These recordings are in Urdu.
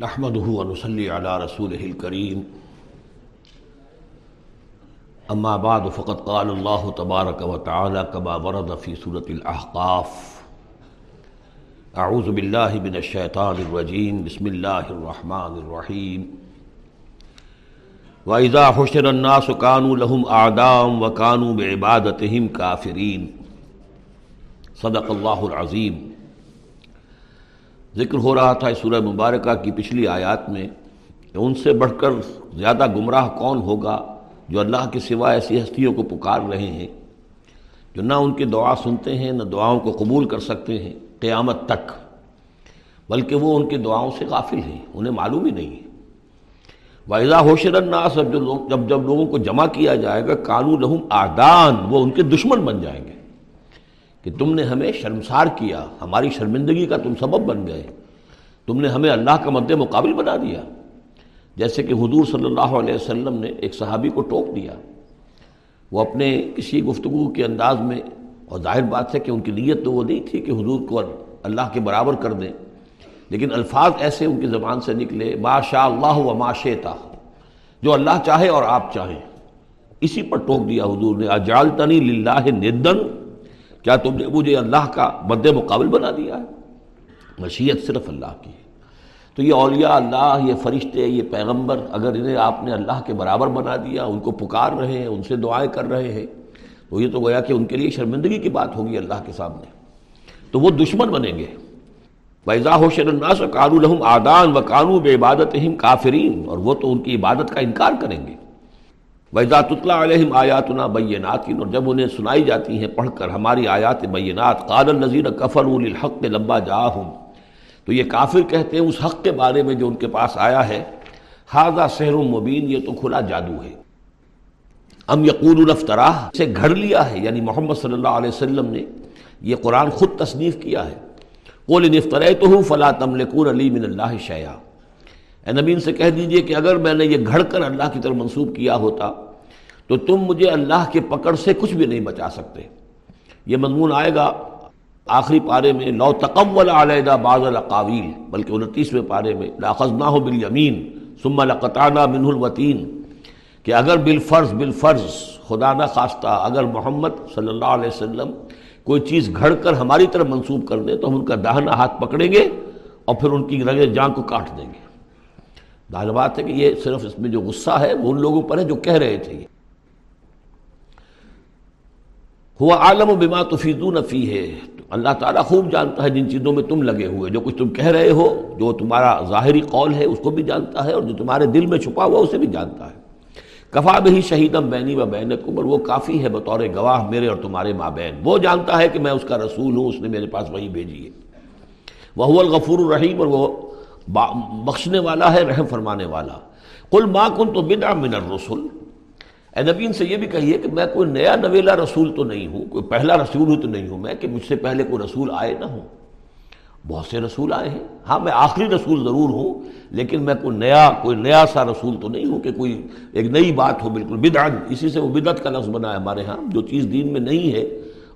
نحمده ونصلي على رسوله الكريم. اما بعد، فقد قال الله تبارك وتعالى كما ورد في سورة الأحقاف. اعوذ بالله من الشيطان الرجيم. بسم الله الرحمن الرحيم. وَإِذَا حُشِرَ النَّاسُ كَانُوا لَهُمْ أَعْدَاءً وَكَانُوا بِعِبَادَتِهِمْ كَافِرِينَ. صدق اللہ العظیم ذکر ہو رہا تھا اس سورہ مبارکہ کی پچھلی آیات میں کہ ان سے بڑھ کر زیادہ گمراہ کون ہوگا جو اللہ کے سوا ایسی ہستیوں کو پکار رہے ہیں، جو نہ ان کی دعا سنتے ہیں، نہ دعاؤں کو قبول کر سکتے ہیں قیامت تک، بلکہ وہ ان کی دعاؤں سے غافل ہیں، انہیں معلوم ہی نہیں ہے۔ وائزہ ہوشر الناس جو لوگ جب جب لوگوں کو جمع کیا جائے گا کانو لہم آدان وہ ان کے دشمن بن جائیں گے۔ کہ تم نے ہمیں شرمسار کیا، ہماری شرمندگی کا تم سبب بن گئے۔ تم نے ہمیں اللہ کا مد مقابل بنا دیا۔ جیسے کہ حضور صلی اللہ علیہ وسلم نے ایک صحابی کو ٹوک دیا۔ وہ اپنے کسی گفتگو کے انداز میں، اور ظاہر بات ہے کہ ان کی نیت تو وہ نہیں تھی کہ حضور کو اللہ کے برابر کر دیں، لیکن الفاظ ایسے ان کی زبان سے نکلے ما شاء اللہ و ما شیتا جو اللہ چاہے اور آپ چاہیں۔ اسی پر ٹوک دیا حضور نے اجالتنی للہ ندن کیا تم نے مجھے اللہ کا مد مقابل بنا دیا ہے؟ مشیت صرف اللہ کی ہے۔ تو یہ اولیاء اللہ، یہ فرشتے، یہ پیغمبر، اگر انہیں آپ نے اللہ کے برابر بنا دیا، ان کو پکار رہے ہیں، ان سے دعائیں کر رہے ہیں، تو یہ تو گویا کہ ان کے لیے شرمندگی کی بات ہوگی اللہ کے سامنے۔ تو وہ دشمن بنیں گے۔ ویزا ہو الناس و کانو لہم آدان و کانو بے عبادت کافرین۔ اور وہ تو ان کی عبادت کا انکار کریں گے۔ ویزا تطلا علیہم آیاتنا بیناتین اور جب انہیں سنائی جاتی ہیں پڑھ کر ہماری آیات بینات قال النظیر کفر الحق لمبا جا ہوں تو یہ کافر کہتے ہیں اس حق کے بارے میں جو ان کے پاس آیا ہے حاضہ سحر مبین، یہ تو کھلا جادو ہے۔ ام یقول الفتراہ سے گھڑ لیا ہے یعنی محمد صلی اللہ علیہ وسلم نے یہ قرآن خود تصنیف کیا ہے۔ قول نفترے تو ہوں فلاں تملکون علی من اللہ شیا اے نبی، ان سے کہہ دیجیے کہ اگر میں نے یہ گھڑ کر اللہ کی طرف منسوب کیا ہوتا تو تم مجھے اللہ کے پکڑ سے کچھ بھی نہیں بچا سکتے۔ یہ مضمون آئے گا آخری پارے میں، لو تقول علیدہ بعض القاویل بلکہ انتیسویں پارے میں لاخذنا ہو بالیمین، ثم لقطعنا منہ الوتین کہ اگر بالفرض بالفرض، خدا نہ خواستہ، اگر محمد صلی اللہ علیہ وسلم کوئی چیز گھڑ کر ہماری طرف منسوب کر دیں تو ہم ان کا داہنا ہاتھ پکڑیں گے اور پھر ان کی رگ جان کو کاٹ دیں گے۔ ظاہر بات ہے کہ یہ صرف اس میں جو غصہ ہے، وہ ان لوگوں پر ہے جو کہہ رہے تھے۔ یہ ہوا عالم و بیما تفیدون فی ہے اللہ تعالیٰ خوب جانتا ہے جن چیزوں میں تم لگے ہوئے، جو کچھ تم کہہ رہے ہو، جو تمہارا ظاہری قول ہے، اس کو بھی جانتا ہے، اور جو تمہارے دل میں چھپا ہوا اسے بھی جانتا ہے۔ کفا بھی شہیدم بینی و بین اور وہ کافی ہے بطور گواہ میرے اور تمہارے ماں بین وہ جانتا ہے کہ میں اس کا رسول ہوں، اس نے میرے پاس وہی بھیجی ہے۔ وہ الغفور الرحیم، اور وہ بخشنے والا ہے، رحم فرمانے والا۔ کل ماں کن تو بنا من الرسول اے نبی ان سے یہ بھی کہیے کہ میں کوئی نیا نویلا رسول تو نہیں ہوں، کوئی پہلا رسول ہوں تو نہیں ہوں، میں کہ مجھ سے پہلے کوئی رسول آئے نہ ہوں۔ بہت سے رسول آئے ہیں۔ ہاں میں آخری رسول ضرور ہوں، لیکن میں کوئی نیا کوئی نیا سا رسول تو نہیں ہوں کہ کوئی ایک نئی بات ہو، بالکل بدعت۔ اسی سے وہ بدعت کا لفظ بنا ہے ہمارے ہاں جو چیز دین میں نہیں ہے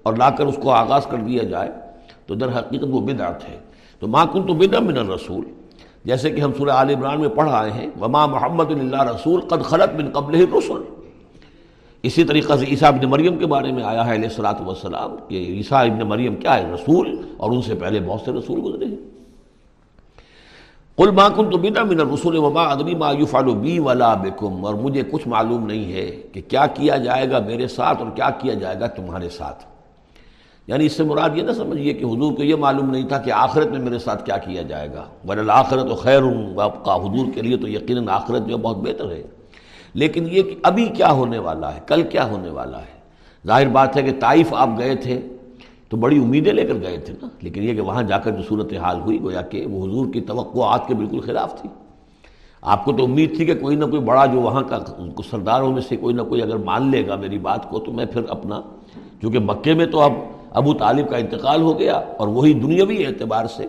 اور لا کر اس کو آغاز کر دیا جائے، تو در حقیقت وہ بدعت ہے۔ تو ماں کن تو بدا من الرسول۔ جیسے کہ ہم سورہ عال عمران میں پڑھ آئے ہیں، وما محمد اللہ رسول قد خلط من قبل رسول اسی طریقہ سے عیسیٰ ابن مریم کے بارے میں آیا ہے علیہ السلاۃ والسلام کہ عیسیٰ ابن مریم کیا ہے؟ رسول اور ان سے پہلے بہت سے رسول گزرے ہیں۔ کل ماں کن تو بنا من رسول وما ادبی ما یفعل بی ولا بکم، اور مجھے کچھ معلوم نہیں ہے کہ کیا کیا جائے گا میرے ساتھ اور کیا کیا جائے گا تمہارے ساتھ۔ یعنی اس سے مراد یہ نہ سمجھیے کہ حضور کو یہ معلوم نہیں تھا کہ آخرت میں میرے ساتھ کیا کیا جائے گا۔ ورل آخرت و خیر ہوں آپ کا حضور کے لیے تو یقیناً آخرت جو بہت بہتر ہے۔ لیکن یہ کہ ابھی کیا ہونے والا ہے، کل کیا ہونے والا ہے؟ ظاہر بات ہے کہ طائف آپ گئے تھے، تو بڑی امیدیں لے کر گئے تھے نا۔ لیکن یہ کہ وہاں جا کر جو صورت حال ہوئی، گویا کہ وہ حضور کی توقعات کے بالکل خلاف تھی۔ آپ کو تو امید تھی کہ کوئی نہ کوئی بڑا جو وہاں کا سرداروں میں سے کوئی نہ کوئی اگر مان لے گا میری بات کو، تو میں پھر اپنا، چونکہ مکے میں تو اب ابو طالب کا انتقال ہو گیا اور وہی دنیاوی اعتبار سے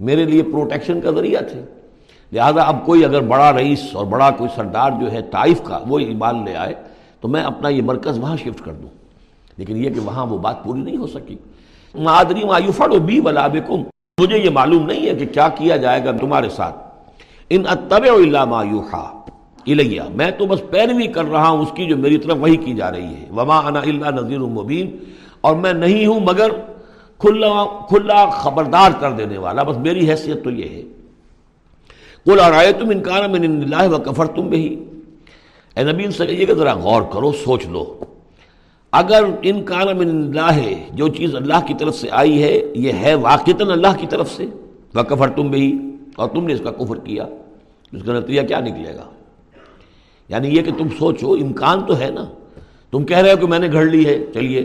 میرے لیے پروٹیکشن کا ذریعہ تھے۔ لہذا اب کوئی اگر بڑا رئیس اور بڑا کوئی سردار جو ہے طائف کا وہ ایمان لے آئے، تو میں اپنا یہ مرکز وہاں شفٹ کر دوں۔ لیکن یہ کہ وہاں وہ بات پوری نہیں ہو سکی۔ مادری مایوفڑ و بی ولا مجھے یہ معلوم نہیں ہے کہ کیا کیا جائے گا تمہارے ساتھ۔ ان اتب اللہ مایوحا الیہ میں تو بس پیروی کر رہا ہوں، اس کی جو میری طرف وہی کی جا رہی ہے۔ وما انا اللہ نذیر المبین اور میں نہیں ہوں مگر کھلا کھلا خبردار کر دینے والا۔ بس میری حیثیت تو یہ ہے۔ کل اور آئے تم انکار میں اللہ و کفر تم بھی اے نبی سے کہیے کہ ذرا غور کرو، سوچ لو۔ اگر ان کان من اللہ ہے جو چیز اللہ کی طرف سے آئی ہے، یہ ہے واقعتاً اللہ کی طرف سے وہ کفر تم بھی اور تم نے اس کا کفر کیا، اس کا نتیجہ کیا نکلے گا؟ یعنی یہ کہ تم سوچو، امکان تو ہے نا۔ تم کہہ رہے ہو کہ میں نے گھڑ لی ہے، چلیے۔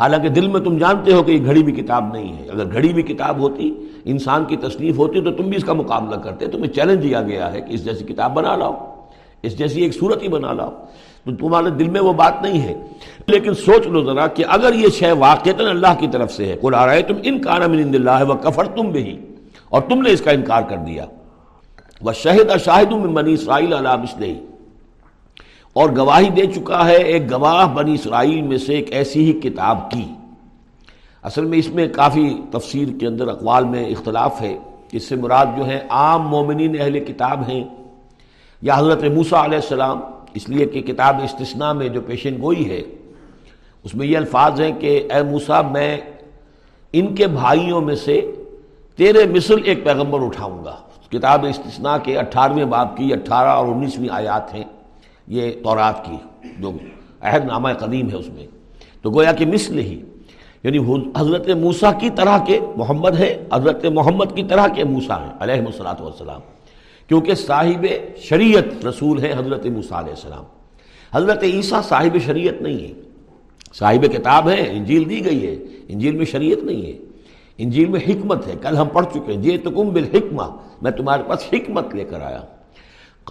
حالانکہ دل میں تم جانتے ہو کہ یہ گھڑی بھی کتاب نہیں ہے۔ اگر گھڑی بھی کتاب ہوتی، انسان کی تصنیف ہوتی تو تم بھی اس کا مقابلہ کرتے۔ تمہیں چیلنج دیا گیا ہے کہ اس جیسی کتاب بنا لاؤ، اس جیسی ایک صورت ہی بنا لاؤ۔ تو تمہارے دل میں وہ بات نہیں ہے۔ لیکن سوچ لو ذرا کہ اگر یہ شے واقع اللہ کی طرف سے ہے کل آ رہے تم ان کانا من اللہ وہ کفر تم بھی اور تم نے اس کا انکار کر دیا۔ وہ شہد شاہد میں منی اسرائیل علام اسلحی اور گواہی دے چکا ہے ایک گواہ بنی اسرائیل میں سے ایک ایسی ہی کتاب کی۔ اصل میں اس میں کافی تفسیر کے اندر اقوال میں اختلاف ہے۔ اس سے مراد جو ہے عام مومنین اہل کتاب ہیں۔ یا حضرت موسیٰ علیہ السلام، اس لیے کہ کتاب استثناء میں جو پیشن گوئی ہے، اس میں یہ الفاظ ہیں کہ اے موسیٰ، میں ان کے بھائیوں میں سے تیرے مثل ایک پیغمبر اٹھاؤں گا۔ کتاب استثناء کے اٹھارہویں باب کی اٹھارہ اور انیسویں آیات ہیں۔ یہ تورات کی جو عہد نامہ قدیم ہے اس میں۔ تو گویا کہ مثل ہی یعنی حضرت موسیٰ کی طرح کے محمد ہے، حضرت محمد کی طرح کے موسیٰ ہیں علیہ السلاۃ والسلام۔ کیونکہ صاحب شریعت رسول ہے حضرت موسیٰ علیہ السلام۔ حضرت عیسیٰ صاحب شریعت نہیں ہے۔ صاحب کتاب ہے، انجیل دی گئی ہے، انجیل میں شریعت نہیں ہے۔ انجیل میں حکمت ہے، کل ہم پڑھ چکے ہیں جی تو کم بالحکمہ، میں تمہارے پاس حکمت لے کر آیا۔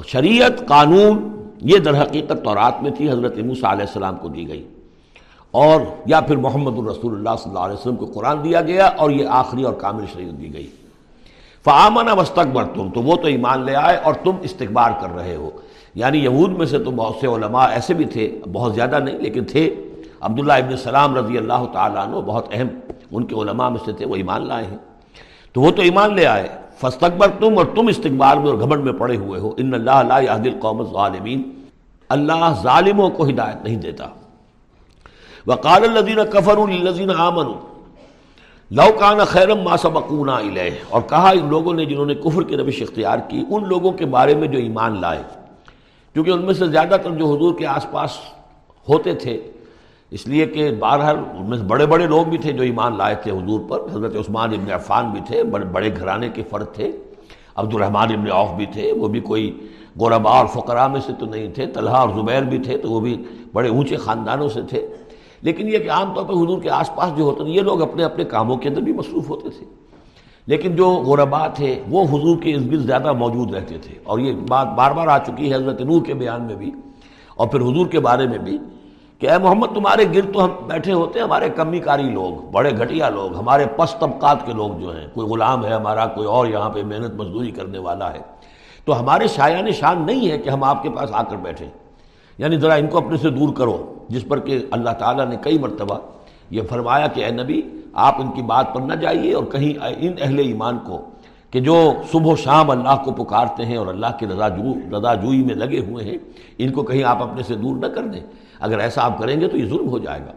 شریعت، قانون یہ در حقیقت تورات میں تھی، حضرت موسیٰ علیہ السلام کو دی گئی۔ اور یا پھر محمد الرسول اللہ صلی اللہ علیہ وسلم کو قرآن دیا گیا اور یہ آخری اور کامل شریعت دی گئی۔ فعامانہ مستقبر تم تو وہ تو ایمان لے آئے اور تم استقبار کر رہے ہو۔ یعنی یہود میں سے تو بہت سے علماء ایسے بھی تھے، بہت زیادہ نہیں، لیکن تھے۔ عبداللہ ابن السلام رضی اللہ تعالیٰ عنہ بہت اہم، ان کے علماء میں سے تھے، وہ ایمان لائے ہیں۔ تو وہ تو ایمان لے آئے۔ فستقبر تم اور تم استقبال میں اور گھمنڈ میں پڑے ہوئے ہو۔ ان اللہ اللہ قوم الظالمین۔ اللہ ظالموں کو ہدایت نہیں دیتا۔ وقال الذین کفروا للذین آمنوا۔ لو کان خیرم ما سبقونا الیہ۔ اور کہا ان لوگوں نے جنہوں نے کفر کی روش اختیار کی، ان لوگوں کے بارے میں جو ایمان لائے۔ کیونکہ ان میں سے زیادہ تر جو حضور کے آس پاس ہوتے تھے اس لیے کہ بارہر ان میں بڑے بڑے لوگ بھی تھے جو ایمان لائے تھے حضور پر۔ حضرت عثمان ابن عفان بھی تھے، بڑے بڑے گھرانے کے فرد تھے۔ عبد الرحمٰن ابن عوف بھی تھے، وہ بھی کوئی غربا اور فقراء میں سے تو نہیں تھے۔ طلحہ اور زبیر بھی تھے تو وہ بھی بڑے اونچے خاندانوں سے تھے۔ لیکن یہ کہ عام طور پر حضور کے آس پاس جو ہوتے تھے، یہ لوگ اپنے اپنے کاموں کے اندر بھی مصروف ہوتے تھے۔ لیکن جو غربا تھے، وہ حضور کے ارد گرد زیادہ موجود رہتے تھے۔ اور یہ بات بار بار آ چکی ہے حضرت نور کے بیان میں بھی اور پھر حضور کے بارے میں بھی۔ کہ اے محمد تمہارے گرد تو ہم بیٹھے ہوتے ہیں، ہمارے کمی کاری لوگ، بڑے گھٹیا لوگ، ہمارے پس طبقات کے لوگ جو ہیں، کوئی غلام ہے ہمارا، کوئی اور یہاں پہ محنت مزدوری کرنے والا ہے، تو ہمارے شایان شان نہیں ہے کہ ہم آپ کے پاس آ کر بیٹھیں۔ یعنی ذرا ان کو اپنے سے دور کرو، جس پر کہ اللہ تعالیٰ نے کئی مرتبہ یہ فرمایا کہ اے نبی، آپ ان کی بات پر نہ جائیے اور کہیں ان اہل ایمان کو کہ جو صبح و شام اللہ کو پکارتے ہیں اور اللہ کے رضا جو رضا جوئی میں لگے ہوئے ہیں، ان کو کہیں آپ اپنے سے دور نہ کر دیں۔ اگر ایسا آپ کریں گے تو یہ ظلم ہو جائے گا۔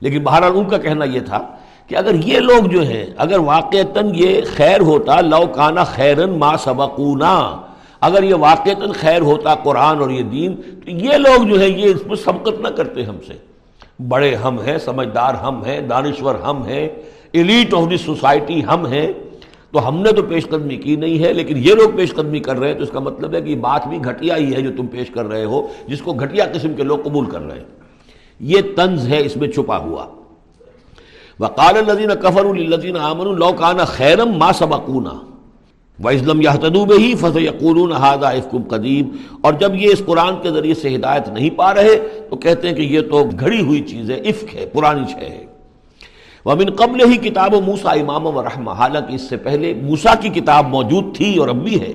لیکن بہرحال ان کا کہنا یہ تھا کہ اگر یہ لوگ جو ہیں، اگر واقعتاً یہ خیر ہوتا، لو کانا خیرن ما سبقونا، اگر یہ واقعتاً خیر ہوتا قرآن اور یہ دین، تو یہ لوگ جو ہے یہ اس میں سبقت نہ کرتے ہم سے۔ بڑے ہم ہیں، سمجھدار ہم ہیں، دانشور ہم ہیں ایلیٹ آف دی سوسائٹی ہم ہیں۔ تو ہم نے تو پیش قدمی کی نہیں ہے، لیکن یہ لوگ پیش قدمی کر رہے ہیں، تو اس کا مطلب ہے کہ یہ بات بھی گھٹیا ہی ہے جو تم پیش کر رہے ہو، جس کو گھٹیا قسم کے لوگ قبول کر رہے ہیں۔ یہ طنز ہے، اس میں چھپا ہوا۔ وقال الذين كفروا للذين امنوا لو كان ما سبقونا واسلم يهتدوا به فسيقولون هذا افك قديم۔ اور جب یہ اس قرآن کے ذریعے سے ہدایت نہیں پا رہے، تو کہتے ہیں کہ یہ تو گھڑی ہوئی چیز ہے افک ہے، پرانی شے ہے۔ ومن قبل ہی کتاب و موسا امام و رحمہ، حالانکہ اس سے پہلے موسا کی کتاب موجود تھی اور اب بھی ہے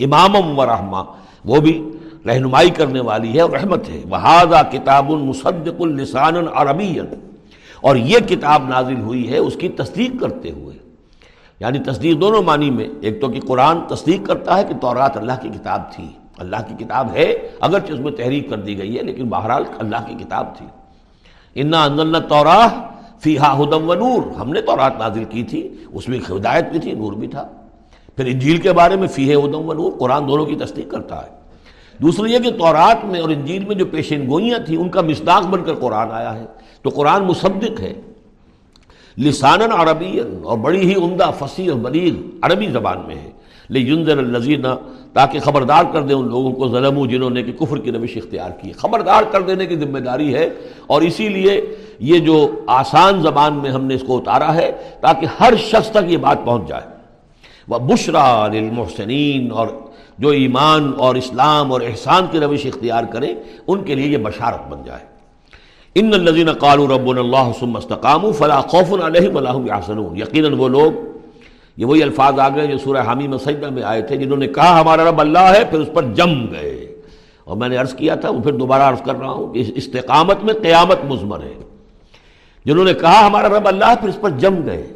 امام و رحمہ، وہ بھی رہنمائی کرنے والی ہے اور رحمت ہے۔ وہ کتاب المصدق السان عربی اور یہ کتاب نازل ہوئی ہے اس کی تصدیق کرتے ہوئے۔ یعنی تصدیق دونوں معنی میں، ایک تو کہ قرآن تصدیق کرتا ہے کہ تورات اللہ کی کتاب تھی، اللہ کی کتاب ہے، اگرچہ اس میں تحریک کر دی گئی ہے، لیکن بہرحال اللہ کی کتاب تھی۔ انا اندلنا توراہ فی ہا ہدم و نور۔ ہم نے تورات نازل کی تھی، اس میں ہدایت بھی تھی، نور بھی تھا۔ پھر انجیل کے بارے میں فی ہے ادم و نور، قرآن دونوں کی تصدیق کرتا ہے۔ دوسری یہ کہ تورات میں اور انجیل میں جو پیشین گوئیاں تھیں، ان کا مصداق بن کر قرآن آیا ہے۔ تو قرآن مصدق ہے۔ لسان عربی اور بڑی ہی عمدہ، فصیح اور بلیغ عربی زبان میں ہے۔ لیکن الزین تاکہ خبردار کر دیں ان لوگوں کو ظلم جنہوں نے کہ کفر کی روش اختیار کی خبردار کر دینے کی ذمہ داری ہے اور اسی لیے یہ جو آسان زبان میں ہم نے اس کو اتارا ہے تاکہ ہر شخص تک یہ بات پہنچ جائے۔ وہ بشرا للمحسنین اور جو ایمان اور اسلام اور احسان کی روش اختیار کریں، ان کے لیے یہ بشارت بن جائے۔ ان الذين قالوا ربنا الله ثم استقاموا فلا خوف عليهم ولا هم يحزنون۔ یقیناً وہ لوگ یہ وہی الفاظ آ گئے جو سورہ حامی مسجدہ میں آئے تھے جنہوں نے کہا ہمارا رب اللہ ہے، پھر اس پر جم گئے۔ اور میں نے عرض کیا تھا، وہ پھر دوبارہ عرض کر رہا ہوں کہ استقامت میں قیامت مزمر ہے۔ جنہوں نے کہا ہمارا رب اللہ ہے، پھر اس پر جم گئے۔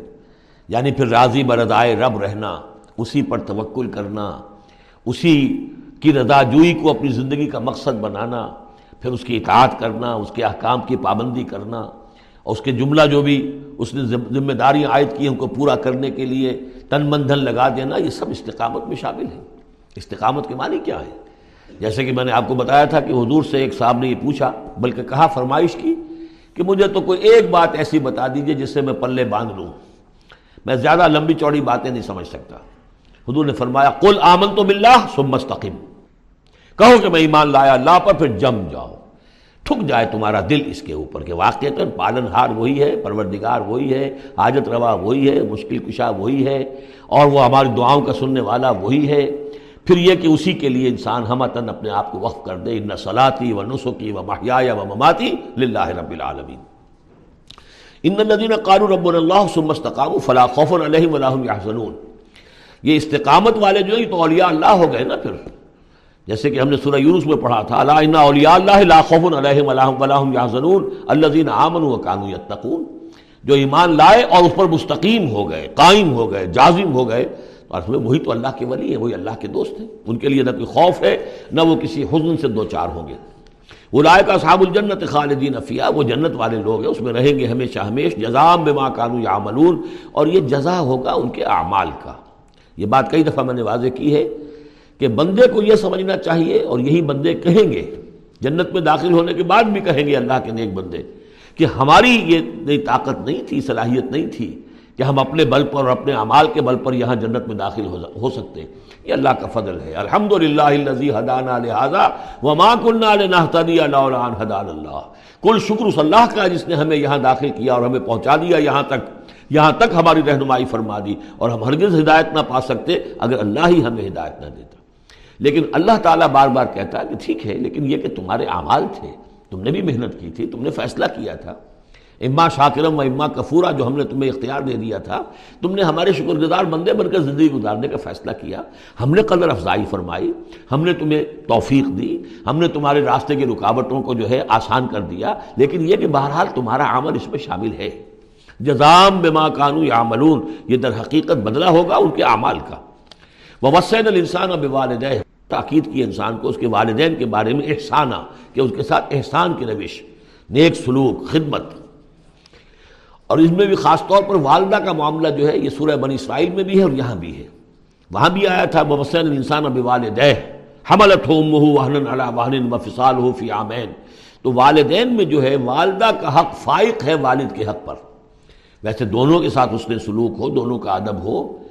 یعنی پھر راضی بردائے رب رہنا، اسی پر توکل کرنا، اسی کی رضا جوئی کو اپنی زندگی کا مقصد بنانا، پھر اس کی اطاعت کرنا، اس کے احکام کی پابندی کرنا، اور اس کے جملہ جو بھی اس نے ذمہ داریاں عائد کی ان کو پورا کرنے کے لیے تن من دھن لگا دینا، یہ سب استقامت میں شامل ہے استقامت کے معنی کیا ہے؟ جیسے کہ میں نے آپ کو بتایا تھا کہ حضور سے ایک صاحب نے یہ پوچھا، بلکہ کہا، فرمائش کی کہ مجھے تو کوئی ایک بات ایسی بتا دیجیے جس سے میں پلے باندھ لوں۔ میں زیادہ لمبی چوڑی باتیں نہیں سمجھ سکتا۔ حضور نے فرمایا، قل آمن تو مل رہا مستقم کہو کہ میں ایمان لایا اللہ پر پھر جم جاؤ۔ ٹھک جائے تمہارا دل اس کے اوپر کہ واقع پالن ہار وہی ہے، پروردگار وہی ہے، حاجت روا وہی ہے، مشکل کشا وہی ہے، اور وہ ہماری دعاؤں کا سننے والا وہی ہے۔ پھر یہ کہ اسی کے لیے انسان ہم تن اپنے آپ کو وقف کر دے، ان صلاحی و نسخی و محیا و مماتی للہ رب العالمین. ان الدین قانو رب اللہ سمستقام فلاں خوف علیہ یحزنون۔ یہ استقامت والے جو ہیں تو اولیاء اللہ ہو گئے نا پھر۔ جیسے کہ ہم نے سورہ یونس میں پڑھا تھا اللہ اولیاء اللہ لا خوف علیہم ولاہم یحزنون، الذین آمنوا وکانوا یتقون۔ جو ایمان لائے اور اس پر مستقیم ہو گئے، قائم ہو گئے، جازم ہو گئے تو اس میں وہی تو اللہ کے ولی ہیں، وہی اللہ کے دوست ہیں۔ ان کے لیے نہ کوئی خوف ہے، نہ وہ کسی حزن سے دو چار ہوں گے۔ وہ رائے کا صحاب الجنت خالدین افیہ وہ جنت والے لوگ ہیں، اس میں رہیں گے ہمیشہ ہمیش جزام بما کانو یعملون۔ اور یہ جزا ہوگا ان کے اعمال کا۔ یہ بات کئی دفعہ میں نے واضح کی ہے۔ کہ بندے کو یہ سمجھنا چاہیے اور یہی بندے کہیں گے، جنت میں داخل ہونے کے بعد بھی کہیں گے اللہ کے نیک بندے کہ ہماری یہ طاقت نہیں تھی، صلاحیت نہیں تھی کہ ہم اپنے بل پر اور اپنے اعمال کے بل پر یہاں جنت میں داخل ہو سکتے۔ یہ اللہ کا فضل ہے۔ الحمد للہ حدان لہٰذا وما کن حدان اللہ۔ کل شکر اس اللہ کا جس نے ہمیں یہاں داخل کیا اور ہمیں پہنچا دیا، یہاں تک یہاں تک ہماری رہنمائی فرما دی اور ہم ہرگز ہدایت نہ پا سکتے اگر اللہ ہی ہمیں ہدایت نہ دیتا۔ لیکن اللہ تعالیٰ بار بار کہتا ہے کہ ٹھیک ہے، لیکن یہ کہ تمہارے اعمال تھے، تم نے بھی محنت کی تھی، تم نے فیصلہ کیا تھا۔ اما شاکرم و اما کفورا، جو ہم نے تمہیں اختیار دے دیا تھا، تم نے ہمارے شکر گزار بندے بن کر زندگی گزارنے کا فیصلہ کیا۔ ہم نے قدر افزائی فرمائی، ہم نے تمہیں توفیق دی، ہم نے تمہارے راستے کی رکاوٹوں کو جو ہے آسان کر دیا۔ لیکن یہ کہ بہرحال تمہارا عمل اس میں شامل ہے۔ جزام بما کانو یا یہ در حقیقت بدلہ ہوگا ان کے اعمال کا۔ وسین الانسان و والدہ تاکید کی انسان کو اس کے والدین کے بارے میں احسانہ کہ اس کے ساتھ احسان کی روش، نیک سلوک، خدمت۔ اور اس میں بھی خاص طور پر والدہ کا معاملہ جو ہے، یہ سورہ بنی اسرائیل میں بھی ہے اور یہاں بھی ہے۔ وہاں بھی آیا تھا مبسن الانسان اب والدہ حملت ہو مہ وحن وحن و فسال ہو فی آمین۔ تو والدین میں جو ہے، والدہ کا حق فائق ہے والد کے حق پر۔ ویسے دونوں کے ساتھ اس نے سلوک ہو، دونوں کا ادب ہو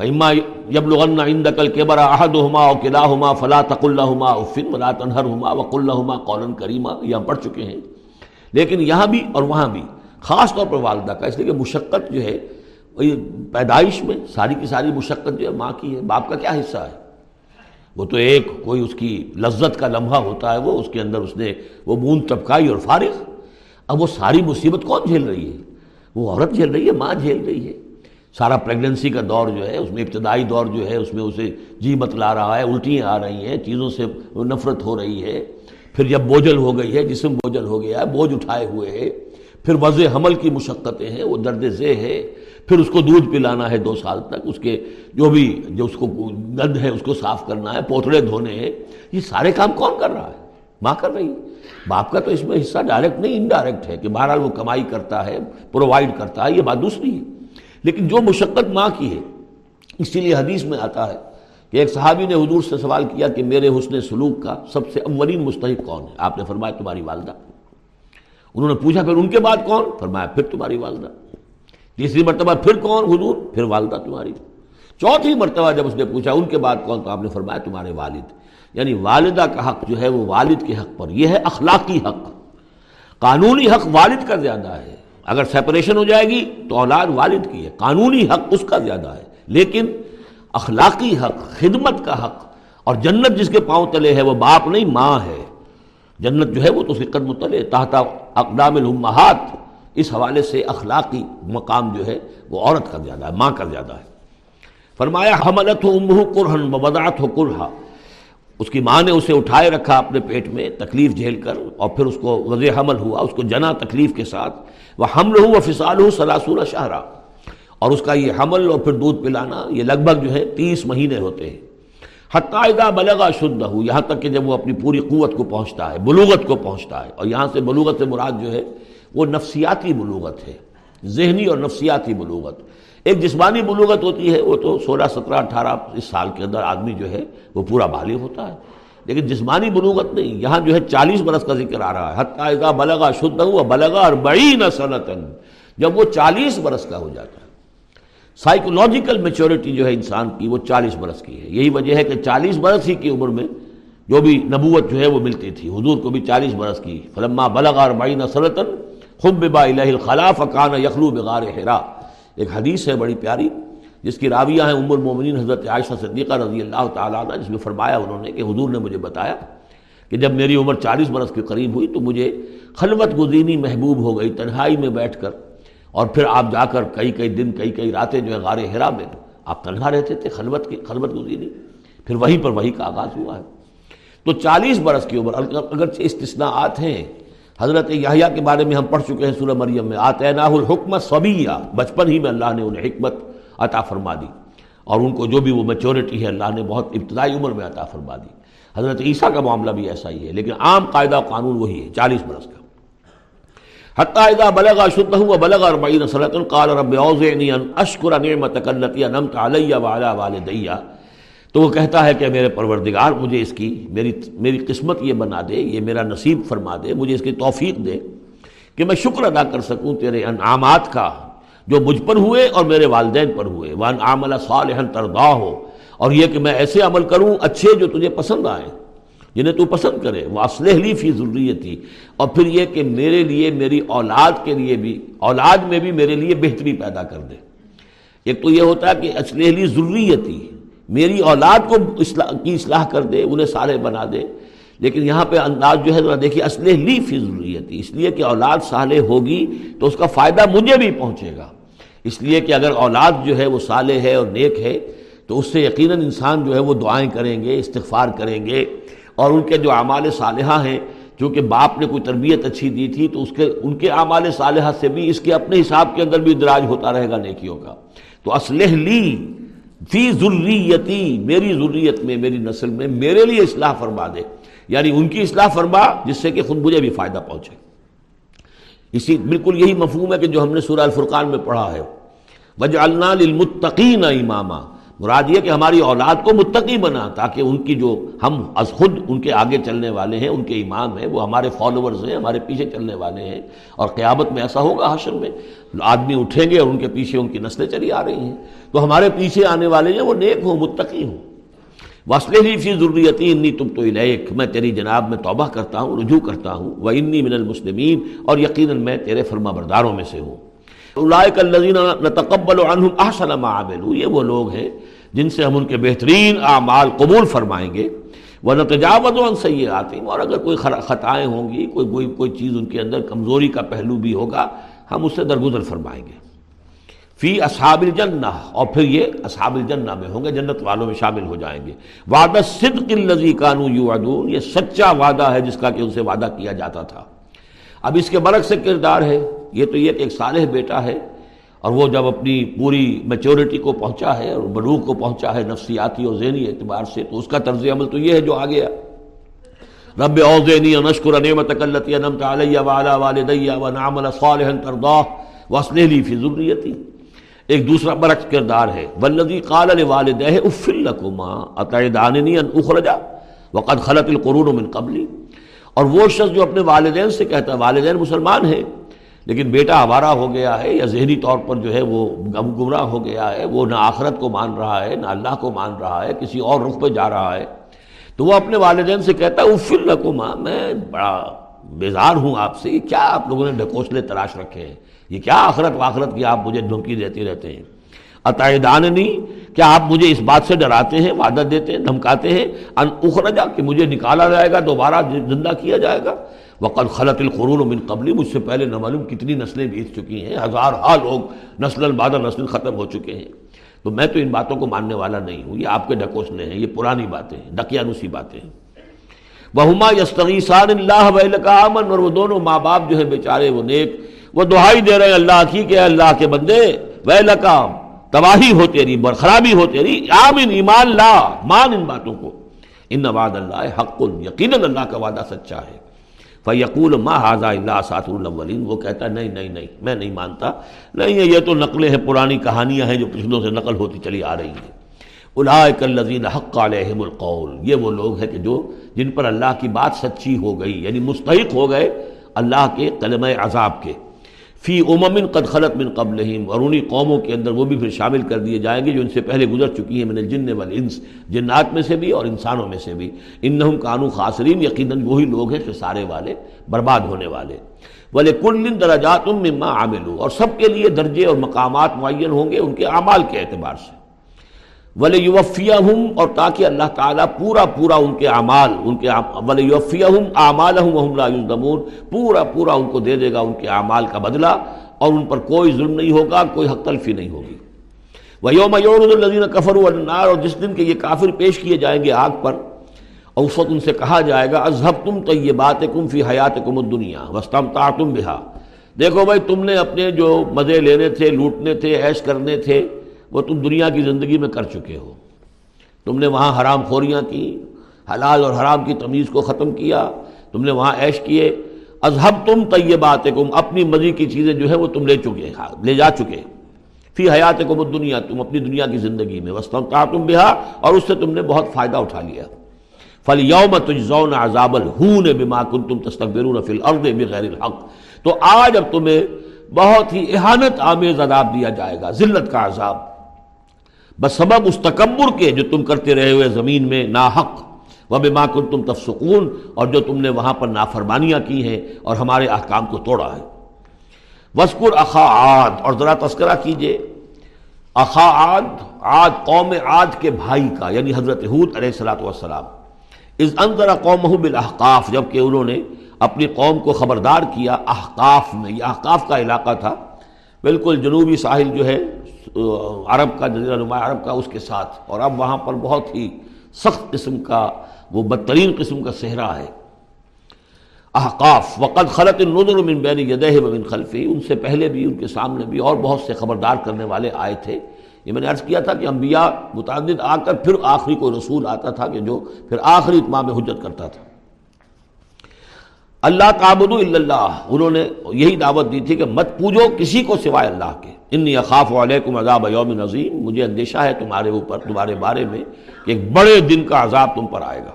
وَإِمَّا يَبْلُغَنَّ عِنْدَكَ الْكِبَرَ أَحَدُهُمَا أَوْ كِلَاهُمَا فَلَا تَقُلْ لَهُمَا أُفٍّ وَلَا تَنْهَرْهُمَا وَقُلْ لَهُمَا قَوْلًا كَرِيمًا یہ ہم پڑھ چکے ہیں لیکن یہاں بھی اور وہاں بھی خاص طور پر والدہ کا اس لیے کہ مشقت جو ہے وہی پیدائش میں ساری کی ساری مشقت جو ہے ماں کی ہے باپ کا کیا حصہ ہے وہ تو ایک کوئی اس کی لذت کا لمحہ ہوتا ہے وہ اس کے اندر اس نے وہ مون ٹپکائی اور فارغ اب وہ ساری مصیبت کون جھیل رہی ہے وہ عورت جھیل رہی ہے ماں جھیل رہی ہے سارا پریگننسی کا دور جو ہے، اس میں ابتدائی دور جو ہے، اس میں اسے جی لا رہا ہے، الٹیاں آ رہی ہیں، چیزوں سے نفرت ہو رہی ہے۔ پھر جب بوجھل ہو گئی ہے، جسم بوجھل ہو گیا ہے، بوجھ اٹھائے ہوئے ہے پھر وضع حمل کی مشقتیں ہیں، وہ درد ذہ ہے۔ پھر اس کو دودھ پلانا ہے دو سال تک، اس کے جو بھی جو اس کو گند ہے، اس کو صاف کرنا ہے، پوتڑے دھونے ہیں۔ یہ سارے کام کون کر رہا ہے؟ ماں کر رہی ہے۔ باپ کا تو اس میں حصہ ڈائریکٹ نہیں انڈائریکٹ ہے کہ بہرحال وہ کمائی کرتا ہے پرووائڈ کرتا ہے، یہ بات دوسری ہے۔ لیکن جو مشقت ماں کی ہے، اسی لیے حدیث میں آتا ہے کہ ایک صحابی نے حضور سے سوال کیا کہ میرے حسن سلوک کا سب سے اولین مستحق کون ہے؟ آپ نے فرمایا تمہاری والدہ۔ انہوں نے پوچھا، پھر ان کے بعد کون؟ فرمایا، پھر تمہاری والدہ۔ تیسری مرتبہ، پھر کون حضور؟ پھر والدہ تمہاری۔ چوتھی مرتبہ جب اس نے پوچھا، ان کے بعد کون؟ تو آپ نے فرمایا تمہارے والد۔ یعنی والدہ کا حق جو ہے، وہ والد کے حق پر۔ یہ ہے اخلاقی حق۔ قانونی حق والد کا زیادہ ہے۔ اگر سیپریشن ہو جائے گی تو اولاد والد کی ہے، قانونی حق اس کا زیادہ ہے۔ لیکن اخلاقی حق، خدمت کا حق اور جنت جس کے پاؤں تلے ہے، وہ باپ نہیں، ماں ہے۔ جنت جو ہے، وہ تو اس کے قدم تلے تحت اقدام الامہات، اس حوالے سے اخلاقی مقام جو ہے، وہ عورت کا زیادہ ہے، ماں کا زیادہ ہے۔ فرمایا، حملت ہو امہ قرہن وبدات ہو قرحا اس کی ماں نے اسے اٹھائے رکھا اپنے پیٹ میں تکلیف جھیل کر اور پھر اس کو وضع حمل ہوا، اس کو جنا تکلیف کے ساتھ وہ حمل ہو وہ فسال ہو سلاسول شاہراہ اور اس کا یہ حمل اور پھر دودھ پلانا یہ لگ بھگ جو ہے تیس مہینے ہوتے ہیں۔ حتائدہ بلغا شدھ ہو یہاں تک کہ جب وہ اپنی پوری قوت کو پہنچتا ہے، بلوغت کو پہنچتا ہے۔ اور یہاں سے بلوغت سے مراد جو ہے وہ نفسیاتی بلوغت ہے، ذہنی اور نفسیاتی بلوغت۔ ایک جسمانی بلوغت ہوتی ہے، وہ تو سولہ سترہ اٹھارہ اس سال کے اندر آدمی جو ہے وہ پورا بالغ ہوتا ہے۔ لیکن جسمانی بلوغت نہیں، یہاں جو ہے چالیس برس کا ذکر آ رہا ہے۔ حتائدہ بلغا شدھ ہوا بلغا اور بڑی نسلطن جب وہ چالیس برس کا ہو جاتا ہے۔ سائیکولوجیکل میچورٹی جو ہے انسان کی وہ چالیس برس کی ہے۔ یہی وجہ ہے کہ چالیس برس ہی کی عمر میں جو بھی نبوت جو ہے وہ ملتی تھی، حضور کو بھی چالیس برس کی۔ فلما بلغار بائین سلطن خب با الخلاف کان یخلو بغار حرا۔ ایک حدیث ہے بڑی پیاری۔ جس کی راویہ ہیں ام المومنین حضرت عائشہ صدیقہ رضی اللہ تعالیٰ عنہ، جس میں فرمایا انہوں نے کہ حضور نے مجھے بتایا کہ جب میری عمر چالیس برس کے قریب ہوئی تو مجھے خلوت گزینی محبوب ہو گئی، تنہائی میں بیٹھ کر۔ اور پھر آپ جا کر کئی کئی دن، کئی کئی راتیں جو ہے غار ہرا میں آپ تنہا رہتے تھے خلوت کی، خلوت گزینی۔ پھر وہیں پر وہی کا آغاز ہوا ہے۔ تو چالیس برس کی عمر اگرچہ استثناءات ہیں، حضرت یحییٰ کے بارے میں ہم پڑھ چکے ہیں سورہ مریم میں آتے الحکمت صبیہ۔ بچپن ہی میں اللہ نے انہیں حکمت عطا فرما دی۔ اور ان کو جو بھی وہ میچورٹی ہے، اللہ نے بہت ابتدائی عمر میں عطا فرما دی۔ حضرت عیسیٰ کا معاملہ بھی ایسا ہی ہے، لیکن عام قاعدہ و قانون وہی ہے، چالیس برس کا۔ حتیٰ اذا بلغ شدہ و بلغ اربعین صلتن قال رب اوزعنی ان اشکر نعمتک اللتی انمت علی وعلا والدیہ۔ تو وہ کہتا ہے کہ میرے پروردگار، مجھے اس کی، میری میری قسمت یہ بنا دے، یہ میرا نصیب فرما دے، مجھے اس کی توفیق دے کہ میں شکر ادا کر سکوں تیرے انعامات کا۔ جو مجھ پر ہوئے اور میرے والدین پر ہوئے۔ وان عاملہ صالحا ترضا ہو اور یہ کہ میں ایسے عمل کروں، اچھے جو تجھے پسند آئیں، جنہیں تو پسند کرے۔ وہ اسلح لی فی ضروریتی اور پھر یہ کہ میرے لیے، میری اولاد کے لیے بھی، اولاد میں بھی میرے لیے بہتری پیدا کر دے۔ ایک تو یہ ہوتا ہے کہ اسلح لی ضروریتی میری اولاد کو اصلاح، کی اصلاح کر دے، انہیں سارے بنا دے۔ لیکن یہاں پہ انداز جو ہے ذرا دیکھیے اسلح لی فی ضروریتی اس لیے کہ اولاد صالح ہوگی تو اس کا فائدہ مجھے بھی پہنچے گا۔ اس لیے کہ اگر اولاد جو ہے وہ صالح ہے اور نیک ہے، تو اس سے یقیناً انسان جو ہے وہ دعائیں کریں گے، استغفار کریں گے۔ اور ان کے جو اعمال صالحہ ہیں چونکہ باپ نے کوئی تربیت اچھی دی تھی، تو اس کے، ان کے اعمال صالحہ سے بھی اس کے اپنے حساب کے اندر بھی ادراج ہوتا رہے گا نیکیوں کا۔ تو اسلح لی فی ضروریتی میری ضروریت میں، میری نسل میں، میرے لیے اصلاح فرما دے۔ یعنی ان کی اصلاح فرما جس سے کہ خود مجھے بھی فائدہ پہنچے۔ اسی بالکل یہی مفہوم ہے کہ جو ہم نے سورہ الفرقان میں پڑھا ہے۔ وجہ للمتقین امامہ مراد یہ کہ ہماری اولاد کو متقی بنا تاکہ ان کی جو ہم از خود ان کے آگے چلنے والے ہیں، ان کے امام ہیں، وہ ہمارے فالوورز ہیں، ہمارے پیچھے چلنے والے ہیں۔ اور قیامت میں ایسا ہوگا حشر میں۔ آدمی اٹھیں گے اور ان کے پیچھے ان کی نسلیں چلی آ رہی ہیں۔ تو ہمارے پیچھے آنے والے ہیں وہ نیک ہوں، متقی ہوں۔ وسلح ہی فی ضروریتی انی تم تو الیک میں تیری جناب میں توبہ کرتا ہوں، رجوع کرتا ہوں وہ انی من المسلمین اور یقیناً میں تیرے فرما برداروں میں سے ہوں۔ نتقبل عنہم احسن ما عملوا، یہ وہ لوگ ہیں جن سے ہم ان کے بہترین اعمال قبول فرمائیں گے۔ وہ نتجاوت و انسیے آتی اور اگر کوئی خطائیں ہوں گی کوئی کوئی کوئی چیز ان کے اندر کمزوری کا پہلو بھی ہوگا، ہم اس سے درگزر فرمائیں گے۔ فی اصحاب الجنہ۔ اور پھر یہ اصحاب الجنہ میں ہوں گے، جنت والوں میں شامل ہو جائیں گے۔ وعدہ صدق الذی کانو یوعدون، یہ سچا وعدہ ہے جس کا کہ ان سے وعدہ کیا جاتا تھا۔ اب اس کے برق سے کردار ہے، یہ تو یہ کہ ایک صالح بیٹا ہے اور وہ جب اپنی پوری میچورٹی کو پہنچا ہے اور بلوغ کو پہنچا ہے نفسیاتی اور ذہنی اعتبار سے، تو اس کا طرز عمل تو یہ ہے جو آ گیا رب اوزینی نشکر نعمت کلتی نمت علیہ والا والدیہ و نعمل صالحا ترداہ وصلح لی فی ذریتی۔ ایک دوسرا برعکس کردار ہے. والذی قال لوالدہ افل لکما اتعداننی ان اخرجا وقد خلط القرون من قبلی اور وہ شخص جو اپنے والدین سے کہتا ہے، والدین مسلمان ہیں، لیکن بیٹا آوارہ ہو گیا ہے یا ذہنی طور پر جو ہے وہ گمراہ ہو گیا ہے، وہ نہ آخرت کو مان رہا ہے، نہ اللہ کو مان رہا ہے، کسی اور رخ پہ جا رہا ہے، تو وہ اپنے والدین سے کہتا ہے افل رقما میں بڑا بیزار ہوں آپ سے، کیا آپ لوگوں نے ڈھکوسلے تلاش رکھے ہیں؟ یہ کیا آخرت واخرت کی آپ مجھے دھمکی دیتے رہتے ہیں؟ عطائدان نہیں کیا آپ مجھے اس بات سے ڈراتے ہیں، وعدہ دیتے ہیں، دھمکاتے ہیں۔ ان اخرجا کہ مجھے نکالا جائے گا، دوبارہ زندہ کیا جائے گا۔ وقت خلط القرون من قبلی، مجھ سے پہلے نہ معلوم کتنی نسلیں بیت چکی ہیں۔ ہزار ہا لوگ نسل البادہ نسل ختم ہو چکے ہیں۔ تو میں تو ان باتوں کو ماننے والا نہیں ہوں۔ یہ آپ کے ڈکوسنے ہیں، یہ پرانی باتیں ہیں، ڈکیانوسی باتیں ہیں۔ وہما یستغیثان اللہ کا امن اور وہ دہائی دے رہے ہیں اللہ کی کہ اللہ کے بندے وہ تباہی ہو تیری خرابی ہو تیری آمن ایمان، لا، مان ان باتوں کو۔ ان نواد اللہ حق، یقیناً اللہ کا وعدہ سچا ہے۔ فیقول، ما حاضہ اللہ سات الاولین؟ وہ کہتا ہے، نہیں نہیں نہیں، میں نہیں مانتا۔ نہیں، یہ تو نقلیں ہیں، پرانی کہانیاں ہیں جو پچھلوں سے نقل ہوتی چلی آ رہی ہیں۔ الائک الذین حق علیہم القول، یہ وہ لوگ ہیں کہ جو، جن پر اللہ کی بات سچی ہو گئی یعنی مستحق ہو گئے اللہ کے کلمہ عذاب کے۔ فی امم قد خلط من قبل اور انہی قوموں کے اندر وہ بھی پھر شامل کر دیے جائیں گے جو ان سے پہلے گزر چکی ہیں، من الجن والانس، جنات میں سے بھی اور انسانوں میں سے بھی۔ انہم کانو خاصرین یقیناً وہی لوگ ہیں سارے والے، برباد ہونے والے۔ بولے کل درجات مما عاملو اور سب کے لیے درجے اور مقامات معین ہوں گے ان کے اعمال کے اعتبار سے۔ ولی یوفیہ ہوں اور تاکہ اللہ تعالیٰ پورا پورا ان کے اعمال، ان کے ولی یوفیہ ہوں اعمال ہوں دمون پورا پورا ان کو دے دے گا ان کے اعمال کا بدلہ، اور ان پر کوئی ظلم نہیں ہوگا، کوئی حق تلفی نہیں ہوگی۔ وہ یوم الدین کفر النار اور جس دن کے یہ کافر پیش کیے جائیں گے آگ پر اور اس وقت ان سے کہا جائے گا اذہب تم تو یہ بات کم فی حیات کم دنیا وسطم تا تم بہا دیکھو بھائی، تم نے اپنے جو مزے لینے تھے، لوٹنے تھے ایش کرنے تھے وہ تم دنیا کی زندگی میں کر چکے ہو۔ تم نے وہاں حرام خوریاں کی، حلال اور حرام کی تمیز کو ختم کیا، تم نے وہاں عیش کیے۔ اذہب تم طیبات کم اپنی مزی کی چیزیں جو ہے وہ تم لے چکے، لے جا چکے۔ فی حیات کو دنیا تم اپنی دنیا کی زندگی میں۔ وسطم تا تم بہا، اور اس سے تم نے بہت فائدہ اٹھا لیا۔ فل یوم تجزون عذاب الہون بما کنتم تستکبرون فی الارض بغیر الحق۔ تو آج اب تمہیں بہت ہی احانت آمیز عذاب دیا جائے گا، ذلت کا عذاب۔ بس سبب اس تکبر کے جو تم کرتے رہے ہوئے زمین میں ناحق۔ و بے ماں کن تم تفسکون اور جو تم نے وہاں پر نافرمانیاں کی ہیں اور ہمارے احکام کو توڑا ہے۔ وسکر اخا عاد، اور ذرا تذکرہ کیجیے۔ اخا عاد عاد قوم عاد کے بھائی کا یعنی حضرت حود علیہ السلاۃ والسلام۔ اس اندر قوم بالاحقاف، جبکہ انہوں نے اپنی قوم کو خبردار کیا احقاف میں، یہ احقاف کا علاقہ تھا۔ بالکل جنوبی ساحل جو ہے عرب کا جزیرہ نما عرب کا اس کے ساتھ۔ اور اب وہاں پر بہت ہی سخت قسم کا، وہ بدترین قسم کا صحرا ہے۔ احقاف وقت خلط النظر من بین یدہ من خلفی ان سے پہلے بھی، ان کے سامنے بھی اور بہت سے خبردار کرنے والے آئے تھے۔ یہ میں نے عرض کیا تھا کہ انبیاء متعدد آ کر پھر آخری کوئی رسول آتا تھا کہ جو پھر آخری اتمام حجت کرتا تھا۔ اللہ تعبد اللہ۔ انہوں نے یہی دعوت دی تھی کہ مت پوجو کسی کو سوائے اللہ کے۔ انی اخاف علیکم عذاب یوم نظیم مجھے اندیشہ ہے تمہارے اوپر تمہارے بارے میں کہ ایک بڑے دن کا عذاب تم پر آئے گا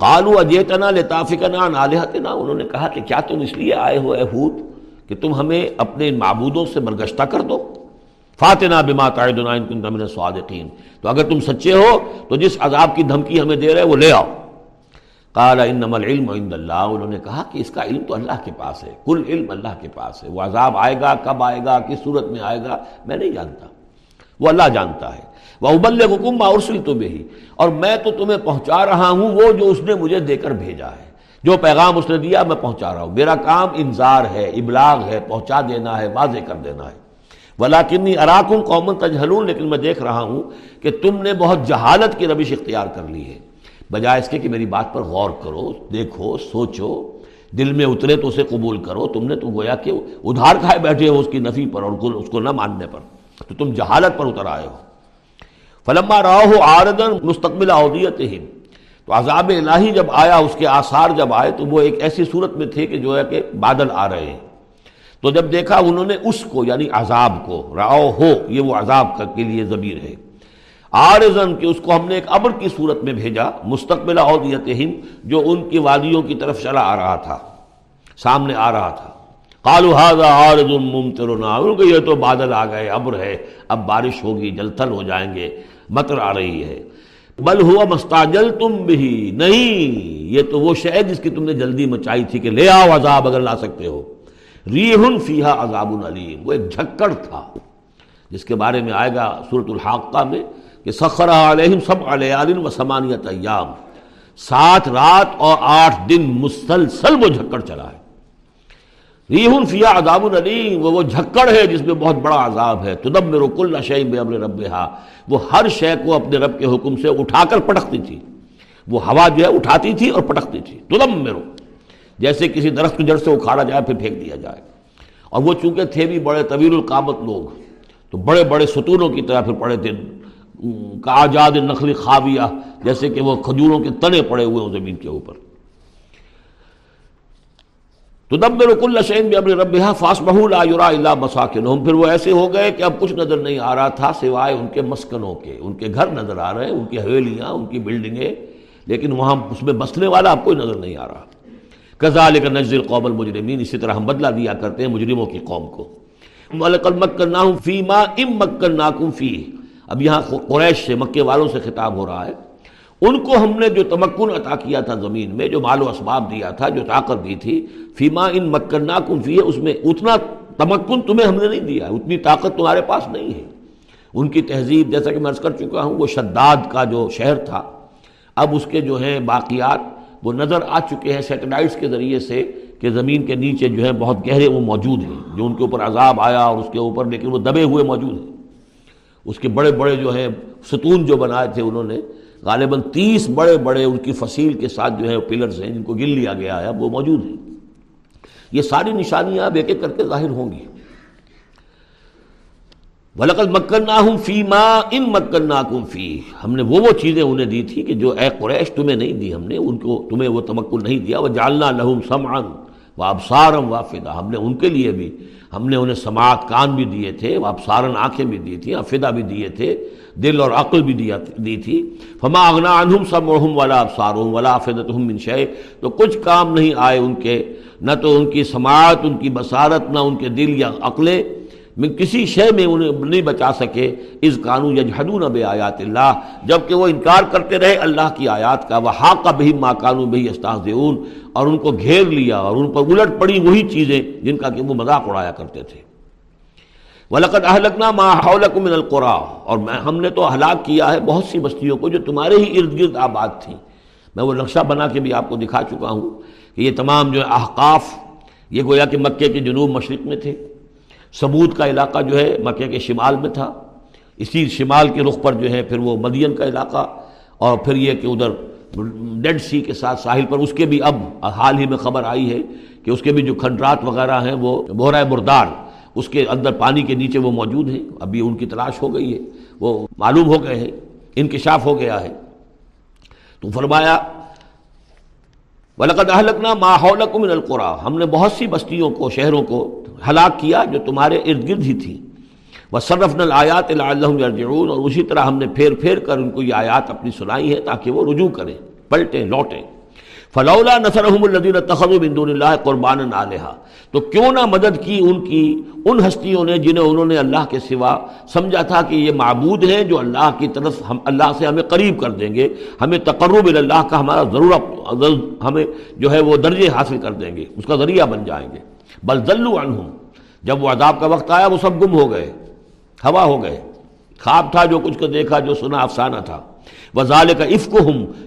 قالو اجیتنا لتافکنا نالحتنا انہوں نے کہا کہ کیا تم اس لیے آئے ہو احود کہ تم ہمیں اپنے معبودوں سے مرگشتہ کر دو فاتنا بما تعدنا ان کنت من الصادقین تو اگر تم سچے ہو تو جس عذاب کی دھمکی ہمیں دے رہے وہ لے آؤ قال انما العلم عند اللہ۔ انہوں نے کہا کہ اس کا علم تو اللہ کے پاس ہے، کل علم اللہ کے پاس ہے۔ وہ عذاب آئے گا، کب آئے گا، کس صورت میں آئے گا، میں نہیں جانتا۔ وہ اللہ جانتا ہے۔ وہ ابل حکم ارسل تو بھی اور میں تو تمہیں پہنچا رہا ہوں، وہ جو اس نے مجھے دے کر بھیجا ہے۔ جو پیغام اس نے دیا، میں پہنچا رہا ہوں۔ میرا کام انذار ہے، ابلاغ ہے، پہنچا دینا ہے، واضح کر دینا ہے۔ ولاکنی اراکن قومن تجہلون، لیکن میں دیکھ رہا ہوں کہ تم نے بہت جہالت کی روش اختیار کر لی ہے۔ بجائے اس کے کہ میری بات پر غور کرو، دیکھو، سوچو، دل میں اترے تو اسے قبول کرو۔ تم نے تو گویا کہ ادھار کھائے بیٹھے ہو اس کی نفی پر اور اس کو نہ ماننے پر۔ تو تم جہالت پر اتر آئے ہو۔ فلما راہ آردن مستقبل اودیت ہی تو عذاب الہی جب آیا، اس کے آثار جب آئے، تو وہ ایک ایسی صورت میں تھے کہ جو ہے کہ بادل آ رہے ہیں۔ تو جب دیکھا انہوں نے اس کو یعنی عذاب کو راؤ ہو یہ وہ عذاب کا کے لیے ضمیر ہے۔ آرزن کہ اس کو ہم نے ایک ابر کی صورت میں بھیجا، مستقبل اودیت ہند جو ان کی وادیوں کی طرف چلا آ رہا تھا، سامنے آ رہا تھا۔ کالو ہاضا آرز ممترنا یہ تو بادل آ گئے، ابر ہے، اب بارش ہوگی جلتھل ہو جائیں گے متر آ رہی ہے۔ بل ہوا مستاجل تم بھی نہیں، یہ تو وہ شے جس کی تم نے جلدی مچائی تھی کہ لے آؤ عذاب اگر لا سکتے ہو۔ ریحن فیہا عذاب العلیم وہ ایک جھکڑ تھا، جس کے بارے میں آئے گا صورت الحاقہ میں۔ کہ سخر علیہم سب علیہ و سمانیت ایام۔ سات رات اور آٹھ دن مسلسل وہ جھکڑ چلا ہے۔ ریحن فیا عذاب العلیم وہ وہ جھکڑ ہے جس میں بہت بڑا عذاب ہے۔ تدب میں رک اللہ شعیب بے امر رب وہ ہر شے کو اپنے رب کے حکم سے اٹھا کر پٹکتی تھی۔ وہ ہوا جو ہے اٹھاتی تھی اور پٹکتی تھی۔ تدم میں جیسے کسی درخت کی جڑ سے اکھاڑا جائے پھر پھینک دیا جائے۔ اور وہ چونکہ تھے بھی بڑے طویل القامت لوگ، تو بڑے بڑے ستونوں کی طرح پھر پڑے تھے آجاد خاویہ، جیسے کہ وہ کھجوروں کے تنے پڑے ہوئے ہیں زمین کے اوپر۔ تو دب رک شین بھی اپنے رب فاس بہول آرا اللہ مساکن پھر وہ ایسے ہو گئے کہ اب کچھ نظر نہیں آ رہا تھا سوائے ان کے مسکنوں کے۔ ان کے گھر نظر آ رہے ہیں، ان کی حویلیاں، ان کی بلڈنگیں، لیکن وہاں اس میں بسنے والا اب کوئی نظر نہیں آ رہا۔ کزال کا نزل قوم المجرمین، اسی طرح ہم بدلا دیا کرتے ہیں مجرموں کی قوم کو۔ مکن فی ما ام مکن ناکم فی اب یہاں قریش سے مکے والوں سے خطاب ہو رہا ہے۔ ان کو ہم نے جو تمکن عطا کیا تھا زمین میں، جو مال و اسباب دیا تھا، جو طاقت دی تھی فیما ان مکن ناکم فی اس میں اتنا تمکن تمہیں ہم نے نہیں دیا، اتنی طاقت تمہارے پاس نہیں ہے۔ ان کی تہذیب، جیسا کہ میں عرض کر چکا ہوں، وہ شداد کا جو شہر تھا، اب اس کے جو ہیں باقیات، وہ نظر آ چکے ہیں سیٹلائٹس کے ذریعے سے کہ زمین کے نیچے جو ہے بہت گہرے وہ موجود ہیں، جو ان کے اوپر عذاب آیا اور اس کے اوپر، لیکن وہ دبے ہوئے موجود ہیں۔ اس کے بڑے بڑے جو ہیں ستون جو بنائے تھے انہوں نے، غالباً تیس بڑے بڑے ان کی فصیل کے ساتھ جو ہے پلرز ہیں، جن کو گل لیا گیا ہے، اب وہ موجود ہیں۔ یہ ساری نشانیاں اب ایک ایک کر کے ظاہر ہوں گی۔ ولقل مکن ہوں فی ماں ان مکن فی ہم نے وہ وہ چیزیں انہیں دی تھی کہ جو اے قریش تمہیں نہیں دی ہم نے، ان کو تمہیں وہ تمکن نہیں دیا۔ وہ جالنا لہم سمان و ابسارم وافدہ ہم نے ان کے لیے بھی ہم نے انہیں سماعت کان بھی دیے تھے وہ ابسارن آنکھیں بھی دی تھیں افدا بھی دیے تھے، دل اور عقل بھی دیا دی تھی۔ فما اغنا عنہم سمعہم ولا ابصارہم ولا افدتہم من شے تو کچھ کام نہیں آئے ان کے، نہ تو ان کی سماعت، ان کی بصارت، نہ ان کے دل یا عقلیں۔ میں کسی شے میں انہیں نہیں بچا سکے۔ اس قانون یجحدون بے آیات اللہ۔ جبکہ وہ انکار کرتے رہے اللہ کی آیات کا۔ وہ حاق بہی ماں قانون بہی استاذ اور ان کو گھیر لیا اور ان پر الٹ پڑی وہی چیزیں جن کا کہ وہ مذاق اڑایا کرتے تھے۔ ولقد اہلکنا ما حولکم من القرا اور میں ہم نے تو ہلاک کیا ہے بہت سی بستیوں کو جو تمہارے ہی ارد گرد آباد تھیں۔ میں وہ نقشہ بنا کے بھی آپ کو دکھا چکا ہوں کہ یہ تمام جو احقاف، یہ گویا کہ مکے کے جنوب مشرق میں تھے۔ سمود کا علاقہ جو ہے مکے کے شمال میں تھا۔ اسی شمال کے رخ پر جو ہے پھر وہ مدین کا علاقہ۔ اور پھر یہ کہ ادھر ڈیڈ سی کے ساتھ ساحل پر اس کے بھی اب حال ہی میں خبر آئی ہے کہ اس کے بھی جو کھنڈرات وغیرہ ہیں وہ بہرائے بردار اس کے اندر پانی کے نیچے وہ موجود ہیں۔ ابھی ان کی تلاش ہو گئی ہے۔ وہ معلوم ہو گئے ہیں۔ انکشاف ہو گیا ہے۔ تو فرمایا، ولقد اہلکنا ماحول من القرا ہم نے بہت سی بستیوں کو، شہروں کو ہلاک کیا جو تمہارے ارد گرد ہی تھی۔ وہ صرف نل آیات یرجعون اور اسی طرح ہم نے پھیر پھیر کر ان کو یہ آیات اپنی سنائی ہے تاکہ وہ رجوع کریں، پلٹیں، لوٹیں۔ فلولا نصرحم الدین تخذ دون اللہ قربان علیہ تو کیوں نہ مدد کی ان کی، ان ہستیوں نے جنہیں انہوں نے اللہ کے سوا سمجھا تھا کہ یہ معبود ہیں جو اللہ کی طرف ہم، اللہ سے ہمیں قریب کر دیں گے، ہمیں تقرب اللہ کا ہمارا ضرورت ہمیں جو ہے وہ درجے حاصل کر دیں گے، اس کا ذریعہ بن جائیں گے۔ بل ذلو عنہم۔ جب وہ عذاب کا وقت آیا وہ سب گم ہو گئے، ہوا ہو گئے۔ خواب تھا جو کچھ کو دیکھا، جو سنا افسانہ تھا۔ وزال کا عفق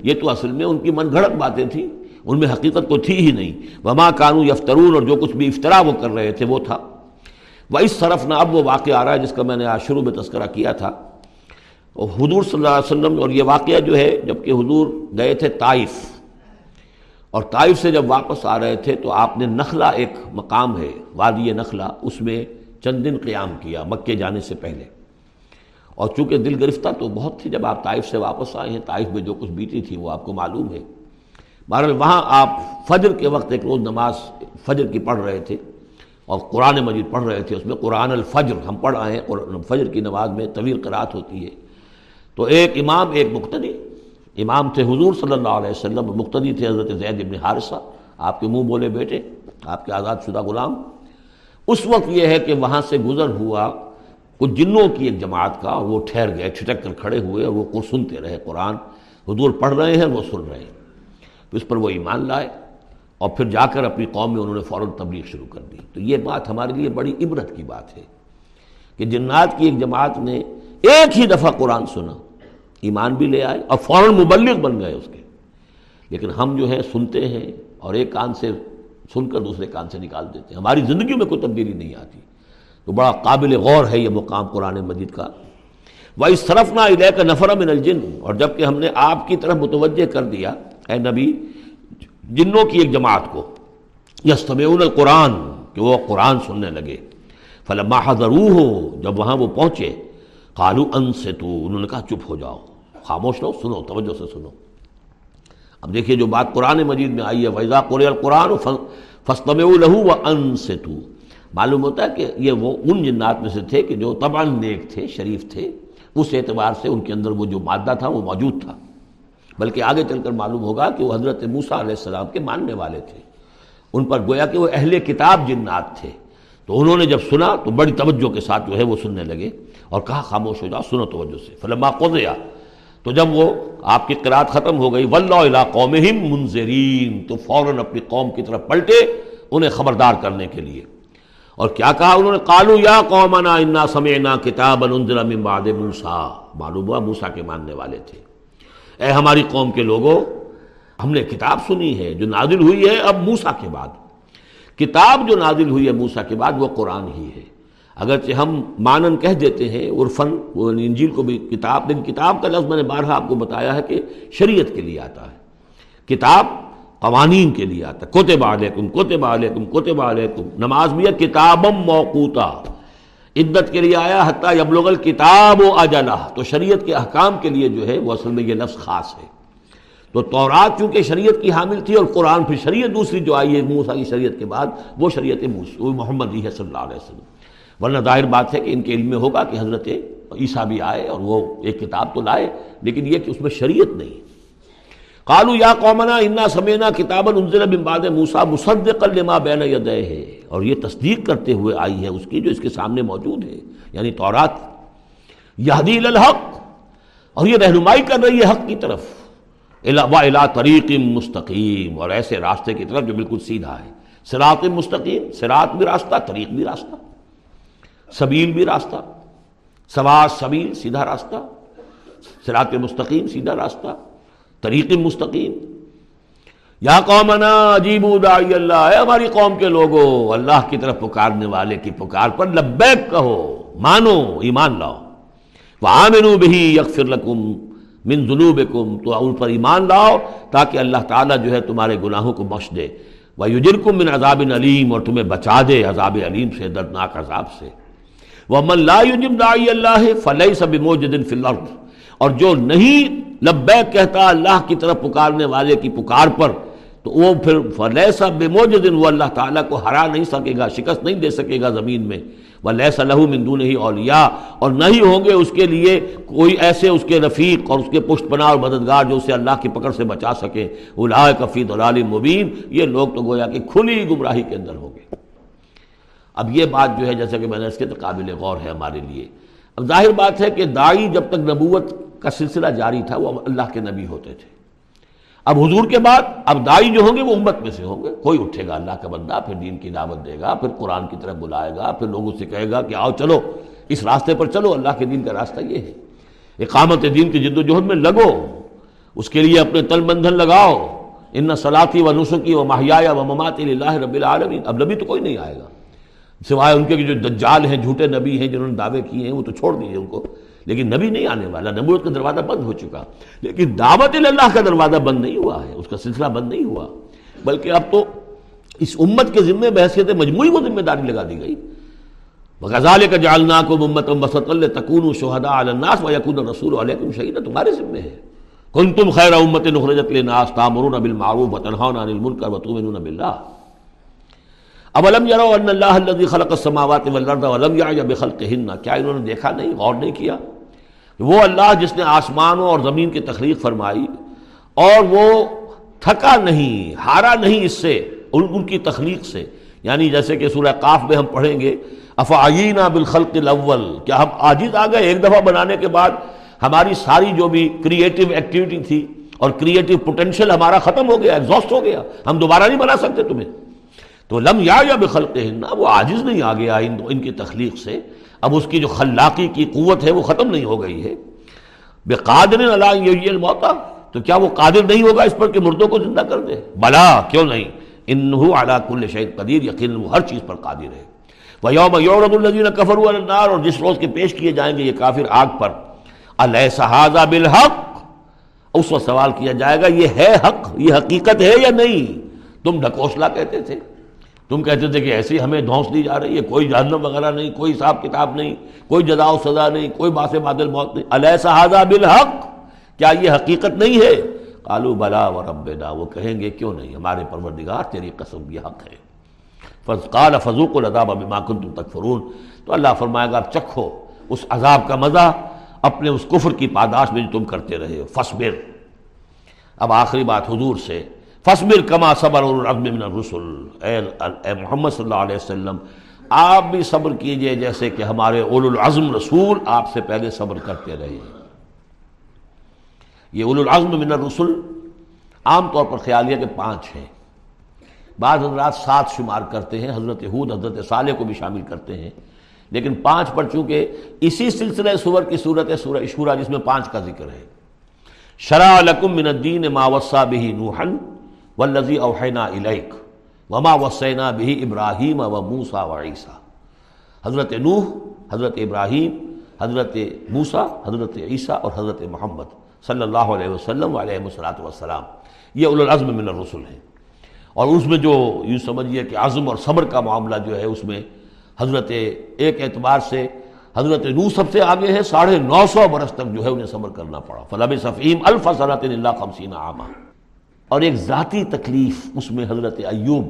یہ تو اصل میں ان کی من گھڑت باتیں تھیں۔ ان میں حقیقت تو تھی ہی نہیں۔ وما کانو یفترون، اور جو کچھ بھی افطرا وہ کر رہے تھے وہ تھا۔ وہ اس طرف نہ اب وہ واقعہ آ رہا ہے جس کا میں نے آج شروع میں تذکرہ کیا تھا۔ حضور صلی اللہ علیہ وسلم، اور یہ واقعہ جو ہے جبکہ حضور گئے تھے طائف۔ اور طائف سے جب واپس آ رہے تھے تو آپ نے نخلا ایک مقام ہے، وادی نخلا اس میں چند دن قیام کیا مکے جانے سے پہلے۔ اور چونکہ دل گرفتہ تو بہت تھی، جب آپ طائف سے واپس آئے ہیں، طائف میں جو کچھ بیتی تھی وہ آپ کو معلوم ہے۔ بہرحال وہاں آپ فجر کے وقت ایک روز نماز فجر کی پڑھ رہے تھے اور قرآن مجید پڑھ رہے تھے، اس میں قرآن الفجر ہم پڑھ آئے ہیں فجر کی نماز میں طویل قرات ہوتی ہے۔ تو ایک امام، ایک مقتدی امام تھے، حضور صلی اللہ علیہ وسلم، مقتدی تھے حضرت زید ابن حارثہ۔ آپ کے منہ بولے بیٹے، آپ کے آزاد شدہ غلام۔ اس وقت یہ ہے کہ وہاں سے گزر ہوا کچھ جنوں کی ایک جماعت کا اور وہ ٹھہر گئے، چھٹک کر کھڑے ہوئے اور وہ سنتے رہے، قرآن حضور پڑھ رہے ہیں، وہ سن رہے ہیں۔ تو اس پر وہ ایمان لائے اور پھر جا کر اپنی قوم میں انہوں نے فوراً تبلیغ شروع کر دی۔ تو یہ بات ہمارے لیے بڑی عبرت کی بات ہے کہ جنات کی ایک جماعت نے ایک ہی دفعہ قرآن سنا۔ ایمان بھی لے آئے اور فوراً مبلغ بن گئے اس کے۔ لیکن ہم جو ہے سنتے ہیں اور ایک کان سے سن کر دوسرے کان سے نکال دیتے ہیں۔ ہماری زندگی میں کوئی تبدیلی نہیں آتی۔ تو بڑا قابل غور ہے یہ مقام قرآن مجید کا۔ وہ اس طرف نہ ادے کا نفر من الجن۔ اور جبکہ ہم نے آپ کی طرف متوجہ کر دیا، اے نبی، جنوں کی ایک جماعت کو یستمعون القرآن کہ وہ قرآن سننے لگے۔ فلما حضرو ہو جب وہاں وہ پہنچے قالو ان سے تو انہوں نے کہا چپ ہو جاؤ، خاموش رہو، سنو، توجہ سے سنو۔ اب دیکھیے جو بات قرآن مجید میں آئی ہے ویزا قر القرآن فستم لہو و ان سے تو معلوم ہوتا ہے کہ یہ وہ ان جنات میں سے تھے کہ جو تبان نیک تھے، شریف تھے، اس اعتبار سے ان کے اندر وہ جو مادہ تھا، وہ موجود تھا۔ بلکہ آگے چل کر معلوم ہوگا کہ وہ حضرت موسیٰ علیہ السلام کے ماننے والے تھے۔ ان پر گویا کہ وہ اہل کتاب جنات تھے۔ تو انہوں نے جب سنا تو بڑی توجہ کے ساتھ جو ہے وہ سننے لگے۔ اور کہا خاموش ہو جاؤ، سنو توجہ سے۔ فلما قضیا۔ تو جب وہ آپ کی قرآت ختم ہو گئی ولہ قوم منظرین تو فوراً اپنی قوم کی طرف پلٹے انہیں خبردار کرنے کے لیے۔ اور کیا کہا انہوں نے؟ کالو یا قومنا انا سمعنا کتاب انزل من بعد موسا معلوم ہوا موسا کے ماننے والے تھے۔ اے ہماری قوم کے لوگوں ہم نے کتاب سنی ہے جو نازل ہوئی ہے اب موسا کے بعد۔ کتاب جو نازل ہوئی ہے موسا کے بعد وہ قرآن ہی ہے۔ اگرچہ ہم مانن کہہ دیتے ہیں عرفن وہ انجیل کو بھی کتاب، لیکن کتاب کا لفظ میں نے بارہا آپ کو بتایا ہے کہ شریعت کے لیے آتا ہے۔ کتاب قوانین کے لیے آتا ہے۔ کوتب علیکم کوتب علیکم کوتب علیکم۔ نماز بھی ہے کتابم موقوتا۔ عدت کے لیے آیا، حتیٰ یبلغ الکتاب و اجلا تو شریعت کے احکام کے لیے جو ہے، وہ اصل میں یہ لفظ خاص ہے۔ تو تورات چونکہ شریعت کی حامل تھی اور قرآن پھر شریعت دوسری جو آئی ہے، موسیٰ کی شریعت کے بعد، وہ شریعت محمد ہے صلی اللہ علیہ وسلم۔ ورنہ ظاہر بات ہے کہ ان کے علم میں ہوگا کہ حضرت عیسیٰ بھی آئے اور وہ ایک کتاب تو لائے، لیکن یہ کہ اس میں شریعت نہیں قالو یا قومنا، انا سمینا کتاب انزل من بعد موسیٰ مصدق لما بین یدے ہے اور یہ تصدیق کرتے ہوئے آئی ہے اس کی جو اس کے سامنے موجود ہے یعنی تورات۔ یہدی الحق، اور یہ رہنمائی کر رہی ہے حق کی طرف۔ الا طریق مستقیم، اور ایسے راستے کی طرف جو بالکل سیدھا ہے۔ سراط مستقیم سراط بھی راستہ، طریق بھی راستہ۔ سبیل بھی راستہ سواز سبیل سیدھا راستہ سراط مستقیم سیدھا راستہ، طریق مستقیم۔ یا قومنا عجیب داعی اللہ، اے ہماری قوم کے لوگوں اللہ کی طرف پکارنے والے کی پکار پر لبیک کہو، مانو، ایمان لاؤ۔ وہ آمنو بھی یکفر لکم من ذنوبکم، تو ان پر ایمان لاؤ تاکہ اللہ تعالیٰ جو ہے تمہارے گناہوں کو بخش دے۔ وہ یجرکم من عذاب علیم، اور تمہیں بچا دے عذاب علیم سے، دردناک عذاب سے۔ وہ لا یجب داعی اللہ فلح سب موجدن فی الارض اور جو نہیں لبیک کہتا اللہ کی طرف پکارنے والے کی پکار پر، تو وہ پھر فلیسا بے وہ اللہ تعالیٰ کو ہرا نہیں سکے گا، شکست نہیں دے سکے گا زمین میں۔ وہ لہسا لہو مندو نہیں اولیا اور نہیں ہوں گے اس کے لیے کوئی ایسے اس کے رفیق اور اس کے پشت پناہ اور مددگار جو اسے اللہ کی پکڑ سے بچا سکے۔ اللہ کفید دلال مبین۔ یہ لوگ تو گویا کہ کھلی گمراہی کے اندر ہوں گے۔ اب یہ بات جو ہے جیسا کہ میں نے اس کے تو قابل غور ہے ہمارے لیے۔ اب ظاہر بات ہے کہ دائی جب تک نبوت کا سلسلہ جاری تھا وہ اللہ کے نبی ہوتے تھے۔ اب حضور کے بعد اب دائی جو ہوں گے وہ امت میں سے ہوں گے۔ کوئی اٹھے گا اللہ کا بندہ، پھر دین کی دعوت دے گا، پھر قرآن کی طرف بلائے گا، پھر لوگوں سے کہے گا کہ آؤ چلو، اس راستے پر چلو، اللہ کے دین کا راستہ یہ ہے۔ اقامت دین کی جد و جہد میں لگو، اس کے لیے اپنے تل بندھن لگاؤ۔ ان صلاحی و نسخی و ماہیا و ممات اللہ رب العالمین۔ اب نبی تو کوئی نہیں آئے گا۔ سوائے ان کے جو دجال ہیں، جھوٹے نبی ہیں، جنہوں نے دعوے کیے ہیں، وہ تو چھوڑ دیجیے ان کو۔ لیکن نبی نہیں آنے والا، نبوت کا دروازہ بند ہو چکا۔ لیکن دعوت اللہ کا دروازہ بند نہیں ہوا ہے، اس کا سلسلہ بند نہیں ہوا۔ بلکہ اب تو اس امت کے ذمے بحثیت مجموعی کو ذمہ داری لگا دی گئی۔ غزال کا جالنا کو محمد وسط اللہ تکون شہدا الناس و یقون رسول علیہ شہید تمہارے ذمے ہے۔ کن تم خیر امت نخرجت لناس تامرون بالمعروف وتنهون عن المنکر وتؤمنون بالله۔ اولم یرو ان اللہ الذي خلق السماوات والارض ولم بخلقهن؟ کیا انہوں نے دیکھا نہیں، غور نہیں کیا؟ وہ اللہ جس نے آسمانوں اور زمین کی تخلیق فرمائی اور وہ تھکا نہیں، ہارا نہیں اس سے، ان کی تخلیق سے۔ یعنی جیسے کہ سورہ قاف میں ہم پڑھیں گے افعینہ بالخلق الاول۔ کیا ہم عاجز آ گئے ایک دفعہ بنانے کے بعد؟ ہماری ساری جو بھی کریٹو ایکٹیویٹی تھی اور کریٹو پوٹینشیل ہمارا ختم ہو گیا ایگزاسٹ ہو گیا۔ ہم دوبارہ نہیں بنا سکتے تمہیں۔ تو لم یا یا بخلق وہ عاجز نہیں آ گیا ان ان کی تخلیق سے۔ اب اس کی جو خلاقی کی قوت ہے وہ ختم نہیں ہو گئی ہے۔ بے قادر اللہ الموتا تو کیا وہ قادر نہیں ہوگا اس پر کہ مردوں کو زندہ کر دے؟ بلا، کیوں نہیں؟ انہو علا کل شہید قدیر یقین وہ ہر چیز پر قادر ہے۔ وہ یوم یورد الزین کفر النار، اور جس روز کے پیش کیے جائیں گے یہ کافر آگ پر۔ علیہ صحاظہ بالحق؟ اس وقت سوال کیا جائے گا، یہ ہے حق، یہ حقیقت ہے یا نہیں؟ تم ڈھکوسلا کہتے تھے۔ تم کہتے تھے کہ ایسی ہمیں دھونس دی جا رہی ہے، کوئی جہنم وغیرہ نہیں، کوئی حساب کتاب نہیں، کوئی جدا و سزا نہیں، کوئی باس بادل موت نہیں۔ علیہ صحاظہ بالحق؟ کیا یہ حقیقت نہیں ہے؟ کالو بلا و ربنا وہ کہیں گے، کیوں نہیں؟ ہمارے پروردگار تیری قسم یہ حق ہے۔ فض قال فضوق العذاب بما کنتم تکفرون تو اللہ فرمائے گا، اب چکھو اس عذاب کا مزہ، اپنے اس کفر کی پاداش میں جو تم کرتے رہے فصبر۔ اب آخری بات حضور سے۔ فصبر کما صبر من الرسل۔ اے محمد صلی اللہ علیہ وسلم، آپ بھی صبر کیجیے جیسے کہ ہمارے اول العظم رسول آپ سے پہلے صبر کرتے رہے یہ اول العظم من الرسل عام طور پر خیالیہ کے پانچ ہیں۔ بعض حضرات سات شمار کرتے ہیں، حضرت حود حضرت صالح کو بھی شامل کرتے ہیں۔ لیکن پانچ پر چونکہ اسی سلسلہ سور کی صورت ہے، سورہ شورا جس میں پانچ کا ذکر ہے۔ شرع لکم من الدین ما وصا به نوحا والذی اوحینا الیک وما وصینا به ابراہیم و موسیٰ و عیسیٰ۔ حضرت نوح، حضرت ابراہیم، حضرت موسیٰ، حضرت عیسیٰ اور حضرت محمد صلی اللہ علیہ وسلم علیہ وسلات وسلام یہ العظم من الرسل ہیں۔ اور اس میں جو یوں سمجھیے کہ عزم اور صبر کا معاملہ جو ہے اس میں حضرت ایک اعتبار سے حضرت نو سب سے آگے ہے، ساڑھے نو سو برس تک جو ہے انہیں صبر کرنا پڑا۔ فلاب صفیم الفصرت اللہ خمسین عامہ اور ایک ذاتی تکلیف اس میں حضرت ایوب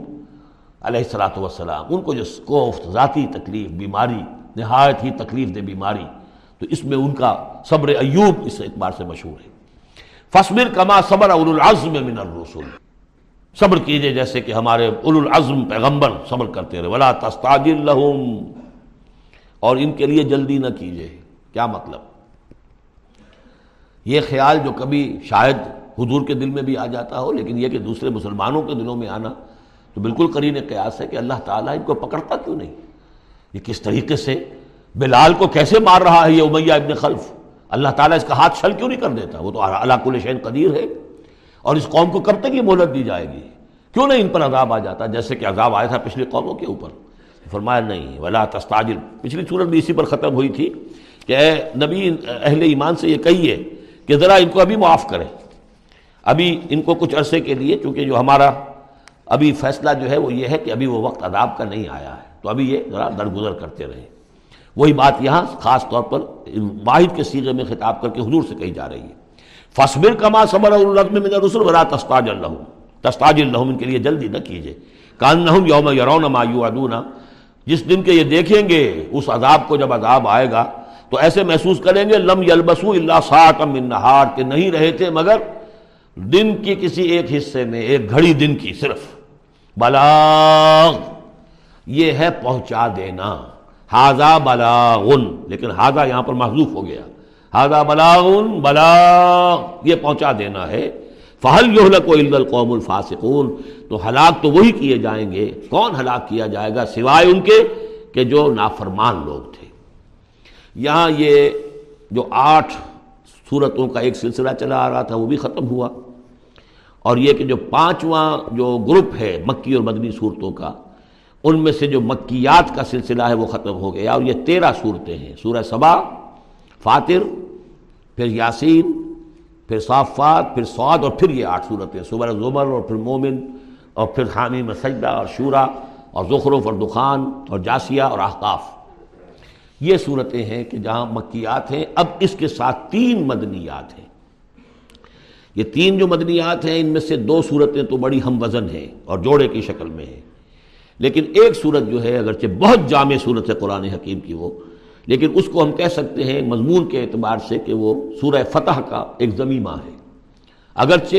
علیہ السلاۃ والسلام، ان کو جو کوفت ذاتی تکلیف، بیماری، نہایت ہی تکلیف دے بیماری، تو اس میں ان کا صبر ایوب اس اعتبار سے مشہور ہے۔ فصبر کما صبر اول العزم من الرسول صبر کیجیے جیسے کہ ہمارے اول العزم پیغمبر صبر کرتے رہے۔ ولا تستعجل لهم اور ان کے لیے جلدی نہ کیجیے۔ کیا مطلب؟ یہ خیال جو کبھی شاید حضور کے دل میں بھی آ جاتا ہو، لیکن یہ کہ دوسرے مسلمانوں کے دلوں میں آنا تو بالکل قرین قیاس ہے کہ اللہ تعالیٰ ان کو پکڑتا کیوں نہیں؟ یہ کس طریقے سے؟ بلال کو کیسے مار رہا ہے یہ امیہ ابن خلف؟ اللہ تعالیٰ اس کا ہاتھ چھل کیوں نہیں کر دیتا؟ وہ تو اللہ کل شین قدیر ہے اور اس قوم کو کب تک یہ مہلت دی جائے گی؟ کیوں نہیں ان پر عذاب آ جاتا؟ جیسے کہ عذاب آیا تھا پچھلی قوموں کے اوپر۔ فرمایا نہیں، ولا تستاجل پچھلی صورت بھی اسی پر ختم ہوئی تھی کہ اے نبی، اہل ایمان سے یہ کہیے کہ ذرا ان کو ابھی معاف کریں۔ ابھی ان کو کچھ عرصے کے لیے چونکہ جو ہمارا ابھی فیصلہ جو ہے وہ یہ ہے کہ ابھی وہ وقت عذاب کا نہیں آیا ہے۔ تو ابھی یہ ذرا درگزر کرتے رہے۔ وہی بات یہاں خاص طور پر واحد کے سیغے میں خطاب کر کے حضور سے کہی جا رہی ہے۔ فصبر کما صبر الرزم من رسول ولا تستاج اللہ تستاج اللہ ان کے لیے جلدی نہ کیجیے کان نہ یوم یرون ما یوعدون۔ جس دن کے یہ دیکھیں گے اس عذاب کو جب عذاب آئے گا تو ایسے محسوس کریں گے لم یلبسو اللہ ساعت من نہار کہ نہیں رہے تھے مگر دن کی کسی ایک حصے میں، ایک گھڑی دن کی صرف۔ بلاغ، یہ ہے پہنچا دینا۔ ہاضا بلاغن، لیکن ہاضا یہاں پر محضوف ہو گیا۔ ہاضا بلاغن، بلاغ، یہ پہنچا دینا ہے۔ فہل یہلک القوم الفاسقون۔ تو ہلاک تو وہی کیے جائیں گے۔ کون ہلاک کیا جائے گا؟ سوائے ان کے کہ جو نافرمان لوگ تھے۔ یہاں یہ جو آٹھ صورتوں کا ایک سلسلہ چلا آ رہا تھا، وہ بھی ختم ہوا۔ اور یہ کہ جو پانچواں جو گروپ ہے مکی اور مدنی صورتوں کا، ان میں سے جو مکیات کا سلسلہ ہے وہ ختم ہو گیا اور یہ تیرہ صورتیں ہیں۔ سورہ صبا فاتر پھر یاسین، پھر صافات، پھر سعد اور پھر یہ آٹھ صورتیں۔ سورہ زمر اور پھر مومن اور پھر حامی سجدہ اور شورا اور زخرف اور دخان اور جاسیہ اور احقاف۔ یہ صورتیں ہیں کہ جہاں مکیات ہیں، اب اس کے ساتھ تین مدنیات ہیں۔ یہ تین جو مدنیات ہیں، ان میں سے دو صورتیں تو بڑی ہم وزن ہیں اور جوڑے کی شکل میں ہیں۔ لیکن ایک صورت جو ہے، اگرچہ بہت جامع صورت ہے قرآن حکیم کی وہ، لیکن اس کو ہم کہہ سکتے ہیں مضمون کے اعتبار سے کہ وہ سورہ فتح کا ایک زمیمہ ہے۔ اگرچہ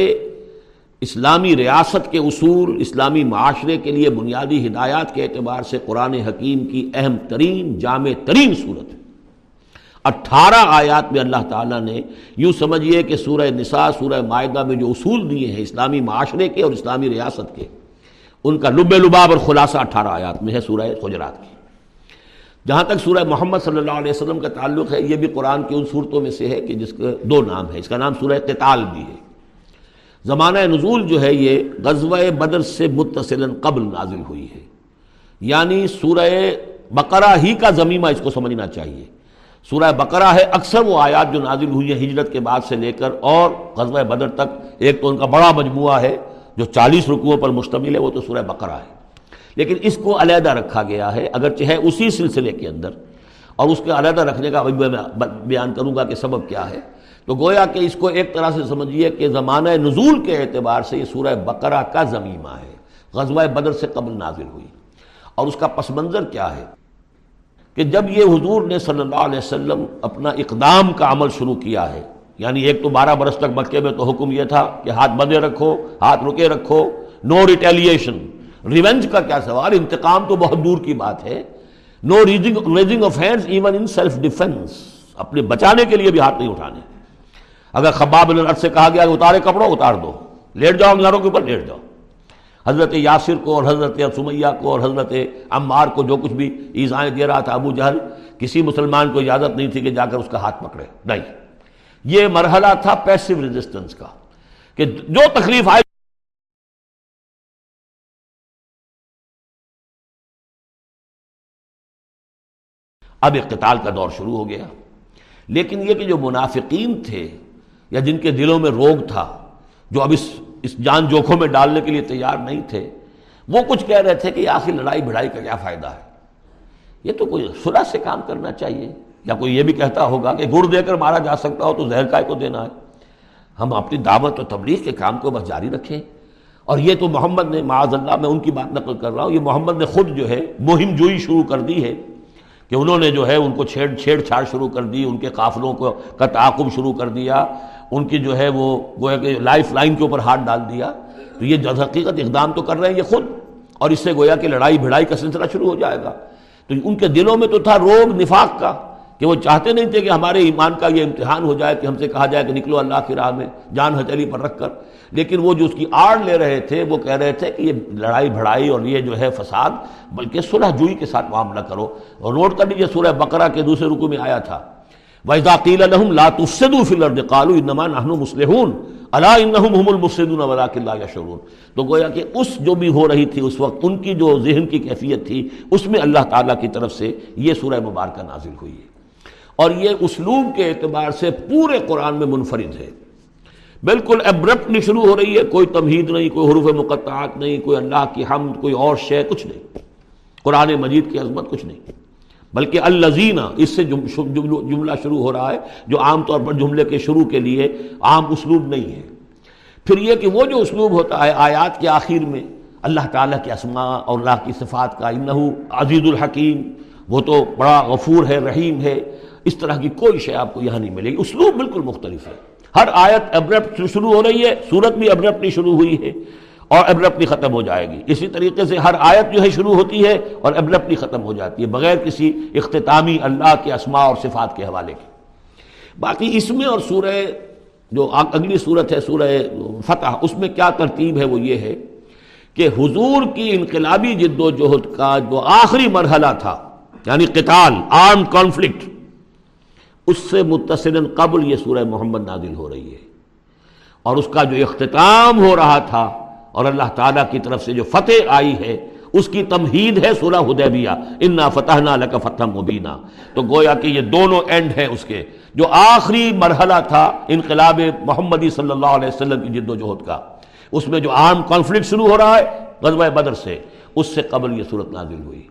اسلامی ریاست کے اصول، اسلامی معاشرے کے لیے بنیادی ہدایات کے اعتبار سے قرآن حکیم کی اہم ترین، جامع ترین صورت ہے۔ اٹھارہ آیات میں اللہ تعالیٰ نے یوں سمجھیے کہ سورہ نساء، سورہ معاہدہ میں جو اصول دیے ہیں اسلامی معاشرے کے اور اسلامی ریاست کے، ان کا لب لباب اور خلاصہ اٹھارہ آیات میں ہے سورہ خجرات کی۔ جہاں تک سورہ محمد صلی اللہ علیہ وسلم کا تعلق ہے، یہ بھی قرآن کی ان صورتوں میں سے ہے کہ جس کے دو نام ہے اس کا نام سورہ قتال بھی ہے۔ زمانہ نزول جو ہے، یہ غزوہ بدر سے متصل قبل نازل ہوئی ہے۔ یعنی سورہ بقرہ ہی کا زمینہ اس کو سمجھنا چاہیے۔ سورہ بقرہ ہے، اکثر وہ آیات جو نازل ہوئی ہیں ہجرت کے بعد سے لے کر اور غزوہ بدر تک، ایک تو ان کا بڑا مجموعہ ہے جو چالیس رکوعوں پر مشتمل ہے، وہ تو سورہ بقرہ ہے۔ لیکن اس کو علیحدہ رکھا گیا ہے، اگرچہ ہے اسی سلسلے کے اندر، اور اس کے علیحدہ رکھنے کا میں بیان کروں گا کہ سبب کیا ہے۔ تو گویا کہ اس کو ایک طرح سے سمجھیے کہ زمانہ نزول کے اعتبار سے یہ سورہ بقرہ کا زمینہ ہے۔ غزوہ بدر سے قبل نازل ہوئی۔ اور اس کا پس منظر کیا ہے؟ کہ جب یہ حضور نے صلی اللہ علیہ وسلم اپنا اقدام کا عمل شروع کیا ہے یعنی ایک تو بارہ برس تک مکے میں تو حکم یہ تھا کہ ہاتھ بندے رکھو، ہاتھ رکے رکھو نو ریٹیلیشن ریونج کا کیا سوال؟ انتقام تو بہت دور کی بات ہے۔ No raising raising of hands even in self defence اپنے بچانے کے لیے بھی ہاتھ نہیں اٹھانے۔ اگر خباب الرد سے کہا گیا کہ اتارے کپڑوں، اتار دو۔ لیٹ جاؤ گاروں کے اوپر لیٹ جاؤ۔ حضرت یاسر کو اور حضرت سمیہ کو اور حضرت عمار کو جو کچھ بھی ایزائیں دے رہا تھا ابو جہل، کسی مسلمان کو اجازت نہیں تھی کہ جا کر اس کا ہاتھ پکڑے۔ نہیں۔ یہ مرحلہ تھا پیسو ریزسٹنس کا، کہ جو تکلیف آئے اب اقتال کا دور شروع ہو گیا۔ لیکن یہ کہ جو منافقین تھے یا جن کے دلوں میں روگ تھا، جو اب اس اس جان جوکھوں میں ڈالنے کے لیے تیار نہیں تھے، وہ کچھ کہہ رہے تھے کہ آخر لڑائی بھڑائی کا کیا فائدہ ہے۔ یہ تو کوئی صلح سے کام کرنا چاہیے، یا کوئی یہ بھی کہتا ہوگا کہ گڑ دے کر مارا جا سکتا ہو تو زہر کائے کو دینا ہے۔ ہم اپنی دعوت و تبلیغ کے کام کو بس جاری رکھیں۔ اور یہ تو محمد نے، معاذ اللہ میں ان کی بات نقل کر رہا ہوں، یہ محمد نے خود جو ہے مہم جوئی شروع کر دی ہے۔ کہ انہوں نے جو ہے ان کو چھیڑ چھیڑ چھاڑ شروع کر دی، ان کے قافلوں کو کا تعاقب شروع کر دیا، ان کی جو ہے وہ گویا کہ لائف لائن کے اوپر ہاتھ ڈال دیا۔ تو یہ جد حقیقت اقدام تو کر رہے ہیں یہ خود، اور اس سے گویا کہ لڑائی بھڑائی کا سلسلہ شروع ہو جائے گا۔ تو ان کے دلوں میں تو تھا روگ، نفاق کا، کہ وہ چاہتے نہیں تھے کہ ہمارے ایمان کا یہ امتحان ہو جائے، کہ ہم سے کہا جائے کہ نکلو اللہ کی راہ میں، جان ہتھیلی پر رکھ کر۔ لیکن وہ جو اس کی آڑ لے رہے تھے، وہ کہہ رہے تھے کہ یہ لڑائی بھڑائی اور یہ جو ہے فساد، بلکہ صلح جوئی کے ساتھ معاملہ کرو۔ اور نوٹ کر لیجیے سورہ بقرہ کے دوسرے رکو میں آیا تھا۔ وَإِذَا قِيلَ لَهُمْ لَا تُفْسِدُوا فِي الْأَرْضِ قَالُوا إِنَّمَا نَحْنُ مُصْلِحُونَ۔ أَلَا إِنَّهُمْ هُمُ الْمُفْسِدُونَ وَلَكِنْ لَا يَشْعُرُونَ۔ تو گویا کہ اس جو بھی ہو رہی تھی اس وقت، ان کی جو ذہن کی کیفیت تھی، اس میں اللہ تعالیٰ کی طرف سے یہ سورہ مبارکہ نازل ہوئی ہے۔ اور یہ اسلوب کے اعتبار سے پورے قرآن میں منفرد ہے۔ بالکل ابرپٹلی شروع ہو رہی ہے، کوئی تمہید نہیں، کوئی حروف مقطعات نہیں، کوئی اللہ کی حمد، کوئی اور شے، کچھ نہیں۔ قرآن مجید کی عظمت کچھ نہیں۔ بلکہ الزینہ اس سے جملہ شروع ہو رہا ہے، جو عام طور پر جملے کے شروع کے لیے عام اسلوب نہیں ہے۔ پھر یہ کہ وہ جو اسلوب ہوتا ہے آیات کے آخر میں، اللہ تعالیٰ کے اسماء اور اللہ کی صفات کا، انہو عزیز الحکیم، وہ تو بڑا غفور ہے، رحیم ہے۔ اس طرح کی کوئی شے آپ کو یہاں نہیں ملے گی۔ اسلوب بالکل مختلف ہے۔ ہر آیت ابرپٹ شروع ہو رہی ہے، سورت بھی ابرپٹلی شروع ہوئی ہے اور ابرپٹلی ختم ہو جائے گی۔ اسی طریقے سے ہر آیت جو ہے شروع ہوتی ہے اور ابرپٹلی ختم ہو جاتی ہے، بغیر کسی اختتامی اللہ کے اسماء اور صفات کے حوالے کی باقی اس میں اور سورہ جو اگلی صورت ہے، سورہ فتح، اس میں کیا ترتیب ہے وہ یہ ہے کہ حضور کی انقلابی جد و جہد کا جو آخری مرحلہ تھا یعنی قتال آرم کانفلکٹ اس سے متصل قبل یہ سورہ محمد نازل ہو رہی ہے اور اس کا جو اختتام ہو رہا تھا اور اللہ تعالیٰ کی طرف سے جو فتح آئی ہے، اس کی تمہید ہے سورہ حدیبیہ، انا فتح نہ فتح مبینہ تو گویا کہ یہ دونوں اینڈ ہیں اس کے۔ جو آخری مرحلہ تھا انقلاب محمدی صلی اللہ علیہ وسلم کی جد و جہد کا، اس میں جو عام کانفلکٹ شروع ہو رہا ہے غزوہ بدر سے، اس سے قبل یہ صورت نازل ہوئی۔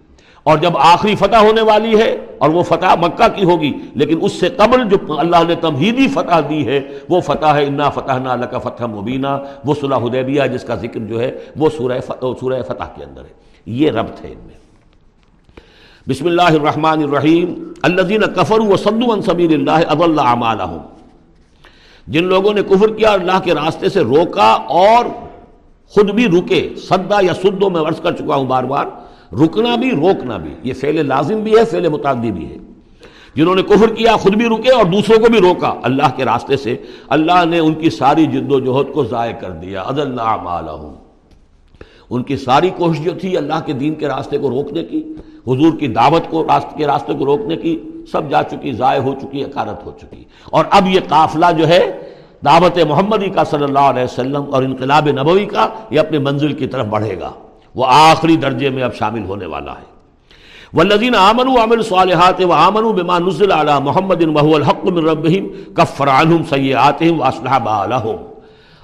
اور جب آخری فتح ہونے والی ہے اور وہ فتح مکہ کی ہوگی، لیکن اس سے قبل جو اللہ نے تمہیدی فتح دی ہے، وہ فتح ہے انا فتح نہ کا فتح مبینہ وہ صلح حدیبیہ جس کا ذکر جو ہے، وہ سورہ سورہ فتح کے اندر ہے۔ یہ ربط ہے ان میں۔ بسم اللہ الرحمن الرحیم۔ الذین کفروا وصدوا عن سبیل اللہ اضل اعمالهم جن لوگوں نے کفر کیا، اللہ کے راستے سے روکا اور خود بھی رکے صدا یا سدو میں ورث کر چکا ہوں بار بار۔ رکنا بھی، روکنا بھی۔ یہ فعل لازم بھی ہے، فعل متعدی بھی ہے۔ جنہوں نے کفر کیا، خود بھی رکے اور دوسروں کو بھی روکا۔ اللہ کے راستے سے اللہ نے ان کی ساری جد و جہد کو ضائع کر دیا۔ عدل اعمالهم ان کی ساری کوشش جو تھی اللہ کے دین کے راستے کو روکنے کی، حضور کی دعوت کو راستے کے راستے کو روکنے کی، سب جا چکی، ضائع ہو چکی، اکارت ہو چکی۔ اور اب یہ قافلہ جو ہے، دعوت محمدی کا صلی اللہ علیہ وسلم اور انقلاب نبوی کا، یہ اپنے منزل کی طرف بڑھے گا۔ وہ آخری درجے میں اب شامل ہونے والا ہے۔ والذین آمنوا عمل صالحات و آمنوا بما نزل علی محمد وهو الحق من ربهم کفر عنهم سیئاتهم واصلح بالهم۔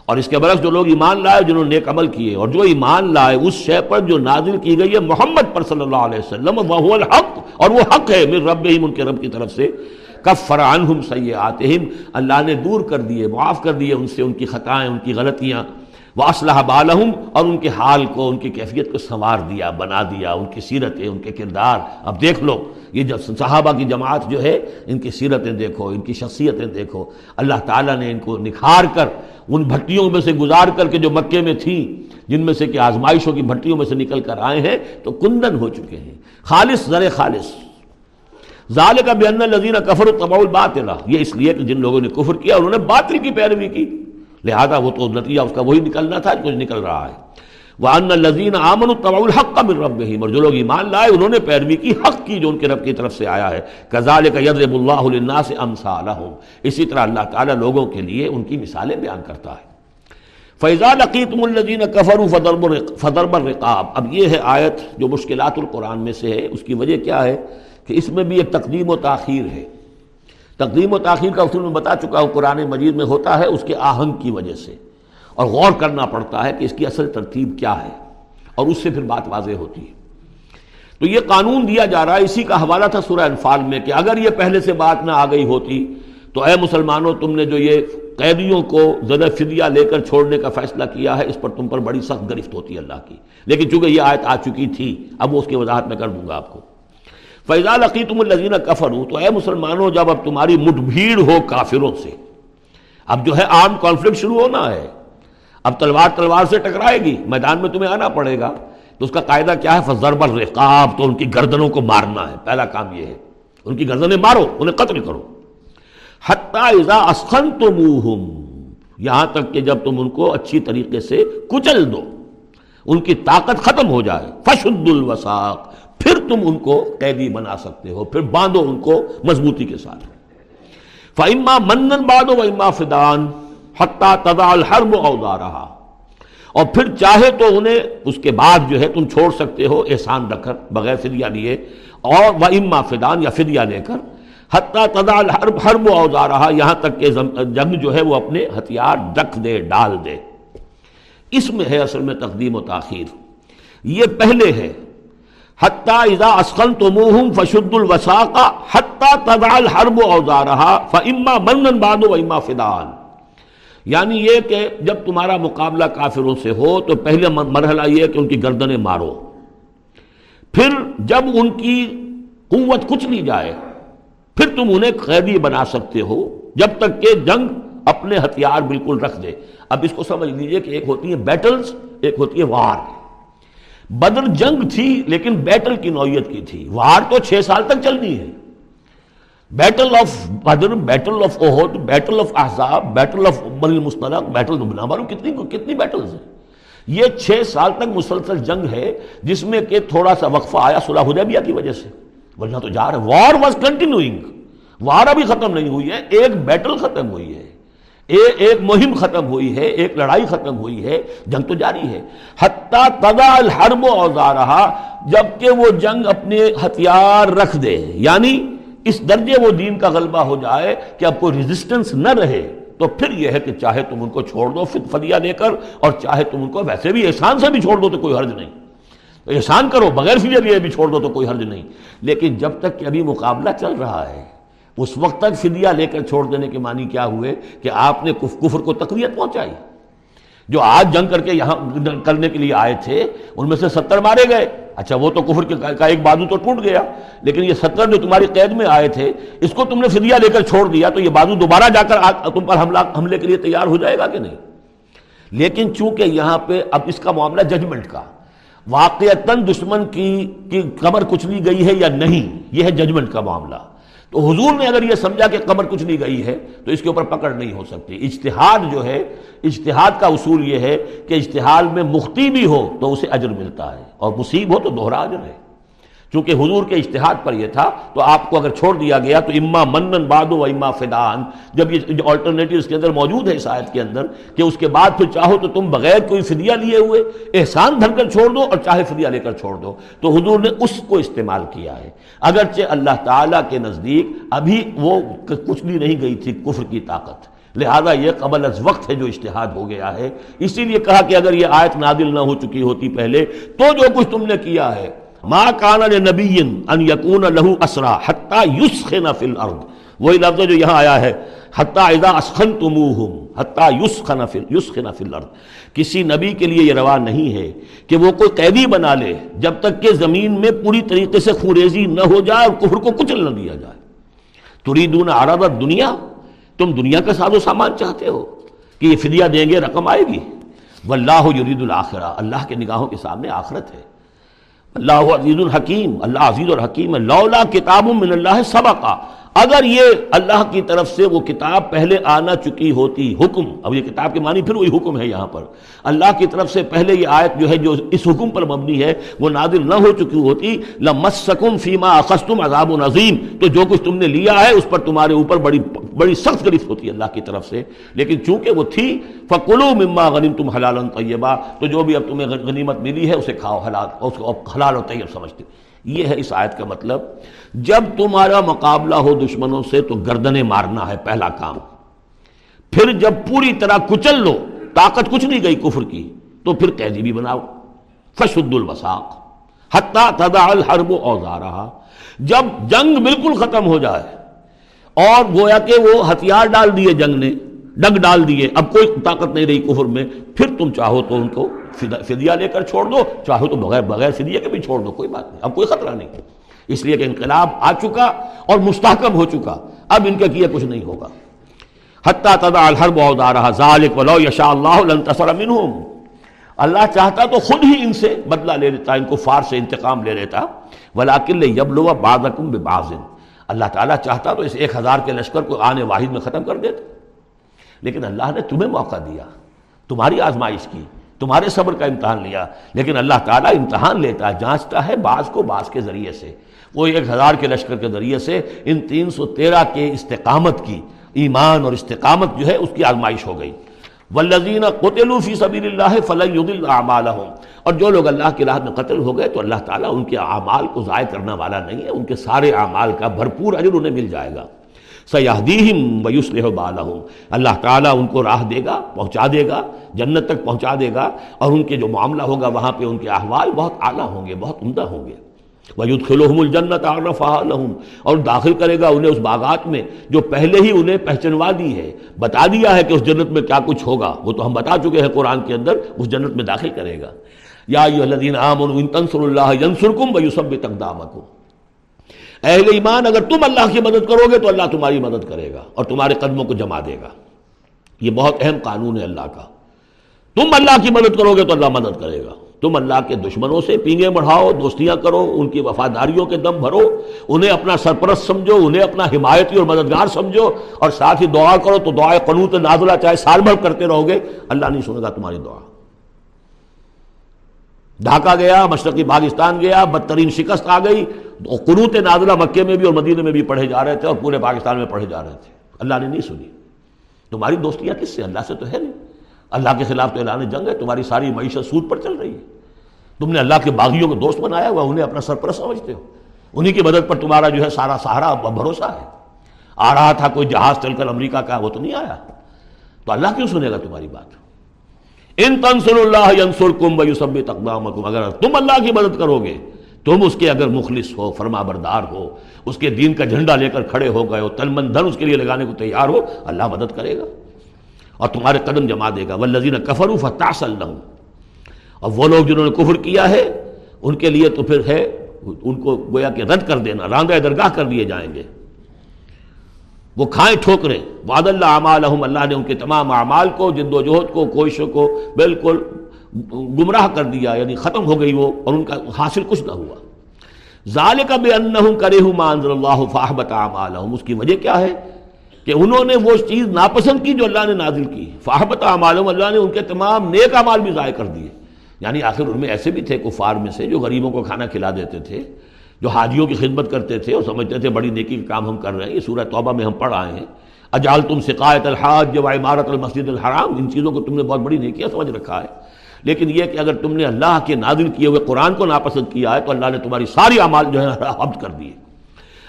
اور اس کے برعکس جو لوگ ایمان لائے جنہوں نے نیک عمل کیے، اور جو ایمان لائے، اس شے پر جو نازل کی گئی ہے محمد پر صلی اللہ علیہ وسلم وہ الحق، اور وہ حق ہے۔ من رب ان کے رب کی طرف سے۔ کب فرعنہم سیئاتہم اللہ نے دور کر دیے، معاف کر دیے ان سے ان کی خطائیں، ان کی غلطیاں۔ وہ اسلحہ بالحم اور ان کے حال کو، ان کی کیفیت کو سنوار دیا، بنا دیا، ان کی سیرتیں، ان کے کردار۔ اب دیکھ لو، یہ جو صحابہ کی جماعت جو ہے، ان کی سیرتیں دیکھو، ان کی شخصیتیں دیکھو۔ اللہ تعالیٰ نے ان کو نکھار کر، ان بھٹیوں میں سے گزار کر کے جو مکے میں تھیں، جن میں سے کہ آزمائشوں کی بھٹیوں میں سے نکل کر آئے ہیں، تو کندن ہو چکے ہیں۔ خالص زر خالص۔ ظال کا بے لذینہ کفر و بات یہ اس لیے کہ جن لوگوں نے کفر کیا، انہوں نے باطل کی پیروی کی۔ لہذا وہ تو نتیجہ اس کا وہی نکلنا تھا، کچھ نکل رہا ہے۔ وہ ان لذین آمن الطبع الحق کا بن رب اور جو لوگ ایمان لائے، انہوں نے پیروی کی، حق کی جو ان کے رب کی طرف سے آیا ہے۔ کزال کا یضرب اللہ الناس امثالہ اسی طرح اللہ تعالیٰ لوگوں کے لیے ان کی مثالیں بیان کرتا ہے۔ فیضا لقیتم الدین کفر فضرب فضرب الرقاب۔ اب یہ ہے آیت جو مشکلات القرآن میں سے ہے۔ اس کی وجہ کیا ہے؟ کہ اس میں بھی ایک تقدیم و تاخیر ہے۔ تقدیم و تاخیر کا اصول میں بتا چکا ہوں، قرآن مجید میں ہوتا ہے اس کے آہنگ کی وجہ سے۔ اور غور کرنا پڑتا ہے کہ اس کی اصل ترتیب کیا ہے۔ اور اس سے پھر بات واضح ہوتی ہے۔ تو یہ قانون دیا جا رہا ہے، اسی کا حوالہ تھا سورہ انفال میں کہ اگر یہ پہلے سے بات نہ آ گئی ہوتی تو اے مسلمانوں، تم نے جو یہ قیدیوں کو زدہ فدیہ لے کر چھوڑنے کا فیصلہ کیا ہے، اس پر تم پر بڑی سخت گرفت ہوتی ہے اللہ کی۔ لیکن چونکہ یہ آیت آ چکی تھی، اب وہ اس کی وضاحت میں کر دوں گا آپ کو۔ فیضا لقی تم الزین کفر تو اے مسلمانوں، جب اب تمہاری مٹ بھیڑ ہو کافروں سے، اب جو ہے عام کانفلکٹ شروع ہونا ہے، اب تلوار تلوار سے ٹکرائے گی، میدان میں تمہیں آنا پڑے گا، تو اس کا قاعدہ کیا ہے؟ فضرب الرقاب، تو ان کی گردنوں کو مارنا ہے، پہلا کام یہ ہے، ان کی گردنیں مارو، انہیں قتل کرو۔ اذا اسخن یہاں تک کہ جب تم ان کو اچھی طریقے سے کچل دو، ان کی طاقت ختم ہو جائے۔ فشد الوساق پھر تم ان کو قیدی بنا سکتے ہو، پھر باندھو ان کو مضبوطی کے ساتھ۔ فعما منن بادو و اما فدان حتیٰ تدا الحرب اودا رہا اور پھر چاہے تو انہیں اس کے بعد جو ہے تم چھوڑ سکتے ہو، احسان رکھ کر بغیر فدیہ لیے۔ اور وہ اما فدان یا فدیہ لے کر۔ حتیٰ تدا الحرب حرب اوزا رہا یہاں تک کہ جنگ جو ہے وہ اپنے ہتھیار رکھ دے، ڈال دے۔ اس میں ہے اصل میں تقدیم و تاخیر۔ یہ پہلے ہے۔ حتیٰ اذا اسخن تو فشد الوساقہ حتیٰ تدا الحرب اوزا رہا فما منن بادو و اما فدان یعنی یہ کہ جب تمہارا مقابلہ کافروں سے ہو تو پہلے مرحلہ یہ کہ ان کی گردنیں مارو۔ پھر جب ان کی قوت کچھ نہیں جائے، پھر تم انہیں قیدی بنا سکتے ہو، جب تک کہ جنگ اپنے ہتھیار بالکل رکھ دے۔ اب اس کو سمجھ لیجیے کہ ایک ہوتی ہے بیٹلز ایک ہوتی ہے وار بدر جنگ تھی لیکن بیٹل کی نوعیت کی تھی۔ وار تو چھ سال تک چلنی ہے۔ Battle of Badr battle of Uhud battle of Ahzab battle of بل مستلق بیٹل نبنا معلوم کتنی کتنی بیٹلز ہیں۔ یہ چھ سال تک مسلسل جنگ ہے جس میں کہ تھوڑا سا وقفہ آیا صلح حدیبیہ کی وجہ سے۔ ورنہ تو جا رہے وار واز کنٹینیوئنگ وار ابھی ختم نہیں ہوئی ہے۔ ایک بیٹل ختم ہوئی ہے۔ ایک مہم ختم ہوئی ہے، ایک لڑائی ختم ہوئی ہے، جنگ تو جاری ہے۔ حتیٰ تدا الحرب اوزارہا، جبکہ وہ جنگ اپنے ہتھیار رکھ دے۔ یعنی اس درجے وہ دین کا غلبہ ہو جائے کہ اب کوئی ریزسٹنس نہ رہے، تو پھر یہ ہے کہ چاہے تم ان کو چھوڑ دو فدیہ دے کر، اور چاہے تم ان کو ویسے بھی احسان سے بھی چھوڑ دو تو کوئی حرج نہیں۔ احسان کرو، بغیر فدیہ دیے بھی چھوڑ دو تو کوئی حرج نہیں۔ لیکن جب تک کہ ابھی مقابلہ چل رہا ہے اس وقت تک فدیہ لے کر چھوڑ دینے کے معنی کیا ہوئے کہ آپ نے کفر کو تقویت پہنچائی۔ جو آج جنگ کر کے یہاں کرنے کے لیے آئے تھے، ان میں سے ستر مارے گئے۔ اچھا وہ تو کفر کا ایک بازو تو ٹوٹ گیا، لیکن یہ ستر جو تمہاری قید میں آئے تھے، اس کو تم نے فدیہ لے کر چھوڑ دیا، تو یہ بازو دوبارہ جا کر تم پر حملہ حملے کے لیے تیار ہو جائے گا کہ نہیں؟ لیکن چونکہ یہاں پہ اب اس کا معاملہ ججمنٹ کا، واقعتاً دشمن کی کمر کچلی گئی ہے یا نہیں، یہ ہے ججمنٹ کا معاملہ۔ تو حضور نے اگر یہ سمجھا کہ قبر کچھ نہیں گئی ہے، تو اس کے اوپر پکڑ نہیں ہو سکتی۔ اجتہاد جو ہے، اجتہاد کا اصول یہ ہے کہ اجتہاد میں مختی بھی ہو تو اسے اجر ملتا ہے اور مصیب ہو تو دوہرا اجر ہے۔ چونکہ حضور کے اشتہاد پر یہ تھا، تو آپ کو اگر چھوڑ دیا گیا تو اما منن بادو و اما فدان۔ جب یہ آلٹرنیٹو اس کے اندر موجود ہے اس آیت کے اندر کہ اس کے بعد پھر چاہو تو تم بغیر کوئی فدیہ لیے ہوئے احسان دھر کر چھوڑ دو اور چاہے فدیہ لے کر چھوڑ دو۔ تو حضور نے اس کو استعمال کیا ہے۔ اگرچہ اللہ تعالیٰ کے نزدیک ابھی وہ کچھ بھی نہیں گئی تھی کفر کی طاقت۔ لہذا یہ قبل از وقت ہے جو اشتہاد ہو گیا ہے۔ اسی لیے کہا کہ اگر یہ آیت نادل نہ ہو چکی ہوتی پہلے، تو جو کچھ تم نے کیا ہے ما کان نبی ان یکون لہو اسرا حتی یسخن فی الارض وہی لفظ جو یہاں آیا ہے. حتی اذا اسخنتموہم حتی یسخن فی یسخن فی الارض کسی نبی کے لیے یہ روا نہیں ہے کہ وہ کوئی قیدی بنا لے جب تک کہ زمین میں پوری طریقے سے خوریزی نہ ہو جائے اور کفر کو کچل نہ دیا جائے. تریدون عرض دنیا؟ تم دنیا کا ساز و سامان چاہتے ہو کہ یہ فدیہ دیں گے، رقم آئے گی. واللہ یرید الاخرہ اللہ کے نگاہوں کے سامنے آخرت ہے. اللہ عزیز الحکیم اللہ عزیز الحکیم لولا کتاب من اللہ سبقہ اگر یہ اللہ کی طرف سے وہ کتاب پہلے آنا چکی ہوتی، حکم، اب یہ کتاب کے معنی پھر وہی حکم ہے یہاں پر۔ اللہ کی طرف سے پہلے یہ آیت جو ہے، جو اس حکم پر مبنی ہے، وہ نادل نہ ہو چکی ہوتی۔ لمسکم فیما اخستم عذاب و نظیم۔ تو جو کچھ تم نے لیا ہے، اس پر تمہارے اوپر بڑی بڑی سخت گرفت ہوتی ہے اللہ کی طرف سے۔ لیکن چونکہ وہ تھی فکلو مما غنیم تم حلال طیبہ تو جو بھی اب تمہیں غنیمت ملی ہے، اسے کھاؤ، حلال، اس کو حلال و طیب سمجھتے۔ یہ ہے اس آیت کا مطلب جب تمہارا مقابلہ ہو دشمنوں سے تو گردنے مارنا ہے پہلا کام۔ پھر جب پوری طرح کچل لو، طاقت کچھ نہیں گئی کفر کی، تو پھر قیدی بھی بناؤ۔ فشد الوساق حتیٰ تدا الحرب اوزارہ جب جنگ بالکل ختم ہو جائے، اور گویا کہ وہ ہتھیار ڈال دیے جنگ نے، ڈگ ڈال دیے، اب کوئی طاقت نہیں رہی کفر میں، پھر تم چاہو تو ان کو فدیہ لے کر چھوڑ دو چاہو تو بغیر بغیر فدیہ کے بھی چھوڑ دو، کوئی بات نہیں اب کوئی خطرہ نہیں۔ اس لیے کہ انقلاب آ چکا اور مستحکم ہو چکا، اب ان کا کیا کچھ نہیں ہوگا۔ حتیٰ تدا الحرب رہا ذالک ولو یشاء اللہ لنتصر منہم اللہ چاہتا تو خود ہی ان سے بدلہ لے لیتا، ان کو فار سے انتقام لے لیتا۔ ولاکل یبلو بعضکم ببعض۔ اللہ تعالیٰ چاہتا تو اس ایک ہزار کے لشکر کو آنے واحد میں ختم کر دیتا۔ لیکن اللہ نے تمہیں موقع دیا، تمہاری آزمائش کی۔ تمہارے صبر کا امتحان لیا۔ لیکن اللہ تعالیٰ امتحان لیتا ہے جانچتا ہے بعض کو بعض کے ذریعے سے۔ وہ ایک ہزار کے لشکر کے ذریعے سے ان تین سو تیرہ کے استقامت کی، ایمان اور استقامت جو ہے، اس کی آزمائش ہو گئی۔ ولزین قطل فی سبیل اللہ فلن اعمالہم اور جو لوگ اللہ کی راہ میں قتل ہو گئے، تو اللہ تعالیٰ ان کے اعمال کو ضائع کرنے والا نہیں ہے۔ ان کے سارے اعمال کا بھرپور اجر انہیں مل جائے گا۔ سیاحدیم ویوسلح بالحم اللہ تعالیٰ ان کو راہ دے گا، پہنچا دے گا، جنت تک پہنچا دے گا، اور ان کے جو معاملہ ہوگا، وہاں پہ ان کے احوال بہت اعلیٰ ہوں گے، بہت عمدہ ہوں گے۔ ویود خلوحم الجنت عرفہم اور داخل کرے گا انہیں اس باغات میں جو پہلے ہی انہیں پہچنوا دی ہے۔ بتا دیا ہے کہ اس جنت میں کیا کچھ ہوگا۔ وہ تو ہم بتا چکے ہیں قرآن کے اندر، اس جنت میں داخل کرے گا۔ یا الذین آمنوا ان تنصروا اللہ ینصرکم ویثبت اقدامکم۔ اہل ایمان اگر تم اللہ کی مدد کرو گے تو اللہ تمہاری مدد کرے گا اور تمہارے قدموں کو جما دے گا۔ یہ بہت اہم قانون ہے اللہ کا۔ تم اللہ کی مدد کرو گے تو اللہ مدد کرے گا۔ تم اللہ کے دشمنوں سے پینگے بڑھاؤ دوستیاں کرو، ان کی وفاداریوں کے دم بھرو، انہیں اپنا سرپرست سمجھو، انہیں اپنا حمایتی اور مددگار سمجھو اور ساتھ ہی دعا کرو تو دعائے قنوت، نازلہ چاہے سال بھر کرتے رہو گے۔ اللہ نہیں سنے گا تمہاری دعا۔ ڈھاکہ گیا، مشرقی پاکستان گیا، بدترین شکست آ گئی۔ قنوت نازلہ مکے میں بھی اور مدینہ میں بھی پڑھے جا رہے تھے اور پورے پاکستان میں پڑھے جا رہے تھے۔ اللہ نے نہیں سنی۔ تمہاری دوستیاں کس سے؟ اللہ سے تو ہے نہیں۔ اللہ کے خلاف تو اعلان جنگ ہے، تمہاری ساری معیشت سود پر چل رہی ہے۔ تم نے اللہ کے باغیوں کو دوست بنایا ہوا انہیں اپنا سرپرست سمجھتے ہو۔ انہی کی مدد پر تمہارا جو ہے سارا سہارا بھروسہ ہے۔ آ رہا تھا کوئی جہاز چل کر امریکہ کا، وہ تو نہیں آیا۔ تو اللہ کیوں سنے گا تمہاری بات؟ ان تنسر اللہ ینسر کم سب اگر تم اللہ کی مدد کرو گے تم اس کے اگر مخلص ہو، فرما بردار ہو، اس کے دین کا جھنڈا لے کر کھڑے ہو گئے ہو، تن من دھن اس کے لیے لگانے کو تیار ہو، اللہ مدد کرے گا۔ اور تمہارے قدم جما دے گا۔ ولزین کفر فتاس اللہ اور وہ لوگ جنہوں نے کفر کیا ہے، ان کے لیے تو پھر ہے، ان کو گویا کہ رد کر دینا راندہ درگاہ کر دیے جائیں گے۔ وہ کھائیں ٹھوکریں۔ وعد اللہ اعمال اللہ نے ان کے تمام اعمال کو، جد و جہد کو، کوششوں کو، بالکل گمراہ کر دیا یعنی ختم ہو گئی وہ، اور ان کا حاصل کچھ نہ ہوا۔ ظال کا بے ان کرے مان اللہ فاحبت اعمالہم۔ اس کی وجہ کیا ہے؟ کہ انہوں نے وہ چیز ناپسند کی جو اللہ نے نازل کی۔ فاحبت اعمالہم، اللہ نے ان کے تمام نیک اعمال بھی ضائع کر دیے۔ یعنی آخر ان میں ایسے بھی تھے کفار میں سے جو غریبوں کو کھانا کھلا دیتے تھے، جو حاجیوں کی خدمت کرتے تھے، اور سمجھتے تھے بڑی نیکی کا کام ہم کر رہے ہیں، یہ سورہ توبہ میں ہم پڑھ آئے ہیں۔ اجال تم سقایت الحاج جب عمارت المسجد الحرام۔ ان چیزوں کو تم نے بہت بڑی نیکیاں سمجھ رکھا ہے۔ لیکن یہ کہ اگر تم نے اللہ کے نادل کیے ہوئے قرآن کو ناپسند کیا ہے تو اللہ نے تمہاری ساری اعمال جو ہے حبد کر دیے۔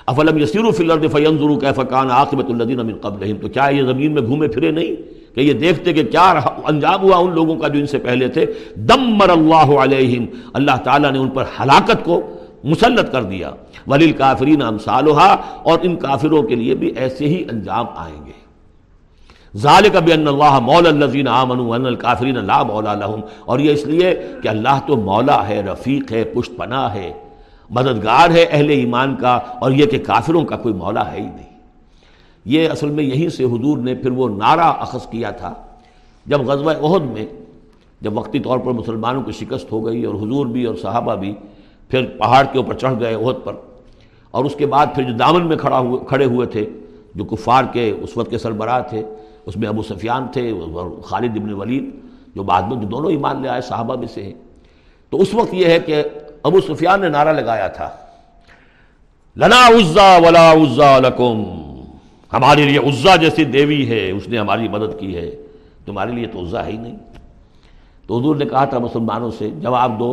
افلم یسیر فی الارض فینظروا کیف کان عاقبۃ الذین من قبلہم۔ تو کیا یہ زمین میں گھومے پھرے نہیں؟ کہ یہ دیکھتے کہ کیا انجام ہوا ان لوگوں کا جو ان سے پہلے تھے۔ دمر اللہ علیہم۔ اللہ تعالیٰ نے ان پر ہلاکت کو مسلط کر دیا۔ ولیل کافرین امثالها اور ان کافروں کے لیے بھی ایسے ہی انجام آئیں گے۔ ذالک بان اللہ مولا الذین آمنوا وان الکافرین لا مولا لهم اور یہ اس لیے کہ اللہ تو مولا ہے، رفیق ہے، پشت پناہ ہے، مددگار ہے اہل ایمان کا اور یہ کہ کافروں کا کوئی مولا ہے ہی نہیں۔ یہ اصل میں یہیں سے حضور نے پھر وہ نعرہ اخذ کیا تھا جب غزوہ عہد میں جب وقتی طور پر مسلمانوں کی شکست ہو گئی اور حضور بھی اور صحابہ بھی پھر پہاڑ کے اوپر چڑھ گئے عہد پر اور اس کے بعد پھر جو دامن میں کھڑا ہوئے، کھڑے ہوئے تھے، جو کفار کے، اس وقت کے سربراہ تھے اس میں ابو سفیان تھے، اور خالد ابن ولید، جو بعد میں جو دونوں ایمان لے آئے، صحابہ میں سے ہیں۔ تو اس وقت یہ ہے کہ ابو سفیان نے نعرہ لگایا تھا، لنا عزا ولا عزا لکم، ہمارے لیے عزا جیسی دیوی ہے، اس نے ہماری مدد کی ہے، تمہارے لیے تو عزا ہے ہی نہیں۔ تو حضور نے کہا تھا مسلمانوں سے، جواب دو،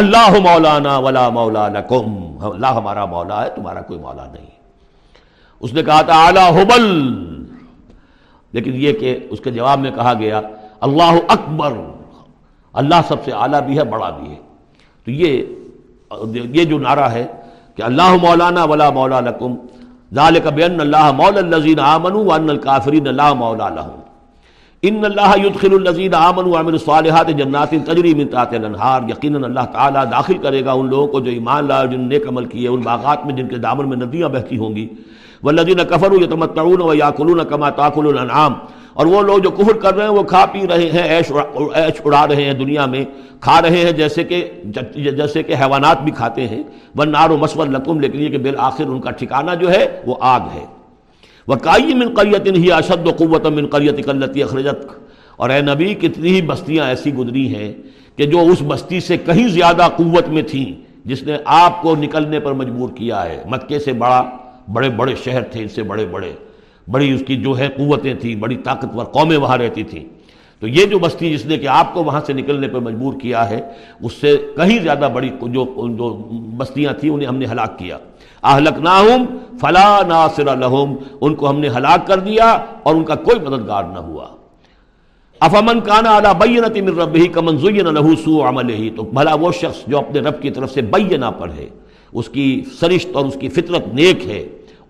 اللہ مولانا ولا مولا لکم، اللہ ہمارا مولا ہے، تمہارا کوئی مولا نہیں۔ اس نے کہا تھا، اعلیٰ حبل لیکن یہ کہ اس کے جواب میں کہا گیا، اللہ اکبر، اللہ سب سے اعلیٰ بھی ہے، بڑا بھی ہے۔ تو یہ یہ جو نعرہ ہے کہ اللہ مولانا ولا مولا لکم، ذالک بین اللہ مولا الذین آمنوا وان الکافرین لا مولا لہم۔ ان اللہ یدخل الذین آمنوا وعملوا الصالحات جنات تجری من تحتها الانہار. یقینا اللہ تعالی داخل کرے گا ان لوگوں کو جو ایمان لائے جن نے نیک عمل کیے، ان باغات میں جن کے دامن میں ندیاں بہتی ہوں گی. والذین کفروا یتمتعون ویاکلون کما تاکل الانعام. اور وہ لوگ جو کفر کر رہے ہیں، وہ کھا پی رہے ہیں عیش عیش اڑا رہے ہیں دنیا میں، کھا رہے ہیں جیسے کہ جیسے کہ حیوانات بھی کھاتے ہیں. ون نار و مسور لکم لیکن یہ کہ بالآخر ان کا ٹھکانہ جو ہے، وہ آگ ہے. وہ کائی من قریت ہی اشد و قوت من قریت کلتی اخرجت اور اے نبی، کتنی ہی بستیاں ایسی گزری ہیں کہ جو اس بستی سے کہیں زیادہ قوت میں تھیں، جس نے آپ کو نکلنے پر مجبور کیا ہے۔ مکے سے بڑا، بڑے بڑے شہر تھے اس سے بڑے بڑے۔ بڑی اس کی جو ہے قوتیں تھیں، بڑی طاقتور قومیں وہاں رہتی تھیں۔ تو یہ جو بستی جس نے کہ آپ کو وہاں سے نکلنے پر مجبور کیا ہے، اس سے کہیں زیادہ بڑی جو جو بستیاں تھیں، انہیں ہم نے ہلاک کیا۔ اہلک ناہم فلا ناصر لہم، ان کو ہم نے ہلاک کر دیا اور ان کا کوئی مددگار نہ ہوا۔ افامن کانا اعلیٰ بینت من رب ہی کمن زین لہو سو عمل ہی تو بھلا وہ شخص جو اپنے رب کی طرف سے بینہ پر ہے، اس کی سرشت اور اس کی فطرت نیک ہے۔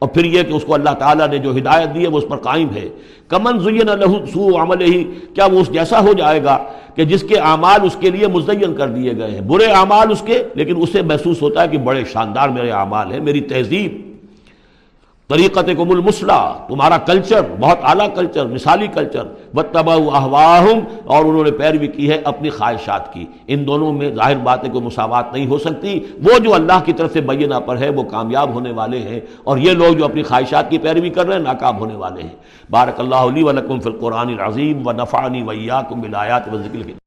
اور پھر یہ کہ اس کو اللہ تعالیٰ نے جو ہدایت دی ہے وہ اس پر قائم ہے۔ کمن زین لہو سو عمل ہی کیا وہ اس جیسا ہو جائے گا کہ جس کے اعمال اس کے لیے مزین کر دیے گئے ہیں؟ برے اعمال اس کے، لیکن اسے محسوس ہوتا ہے کہ بڑے شاندار میرے اعمال ہیں، میری تہذیب۔ طریقت کم المسلح، تمہارا کلچر بہت اعلیٰ کلچر مثالی کلچر و تبا اور انہوں نے پیروی کی ہے اپنی خواہشات کی۔ ان دونوں میں ظاہر باتیں کوئی مساوات نہیں ہو سکتی۔ وہ جو اللہ کی طرف سے بینہ پر ہے، وہ کامیاب ہونے والے ہیں۔ اور یہ لوگ جو اپنی خواہشات کی پیروی کر رہے ہیں، ناکام ہونے والے ہیں۔ بارک اللہ علی ولکم فی القرآن العظیم و نفعنی ویاکم بالآیات و ذکر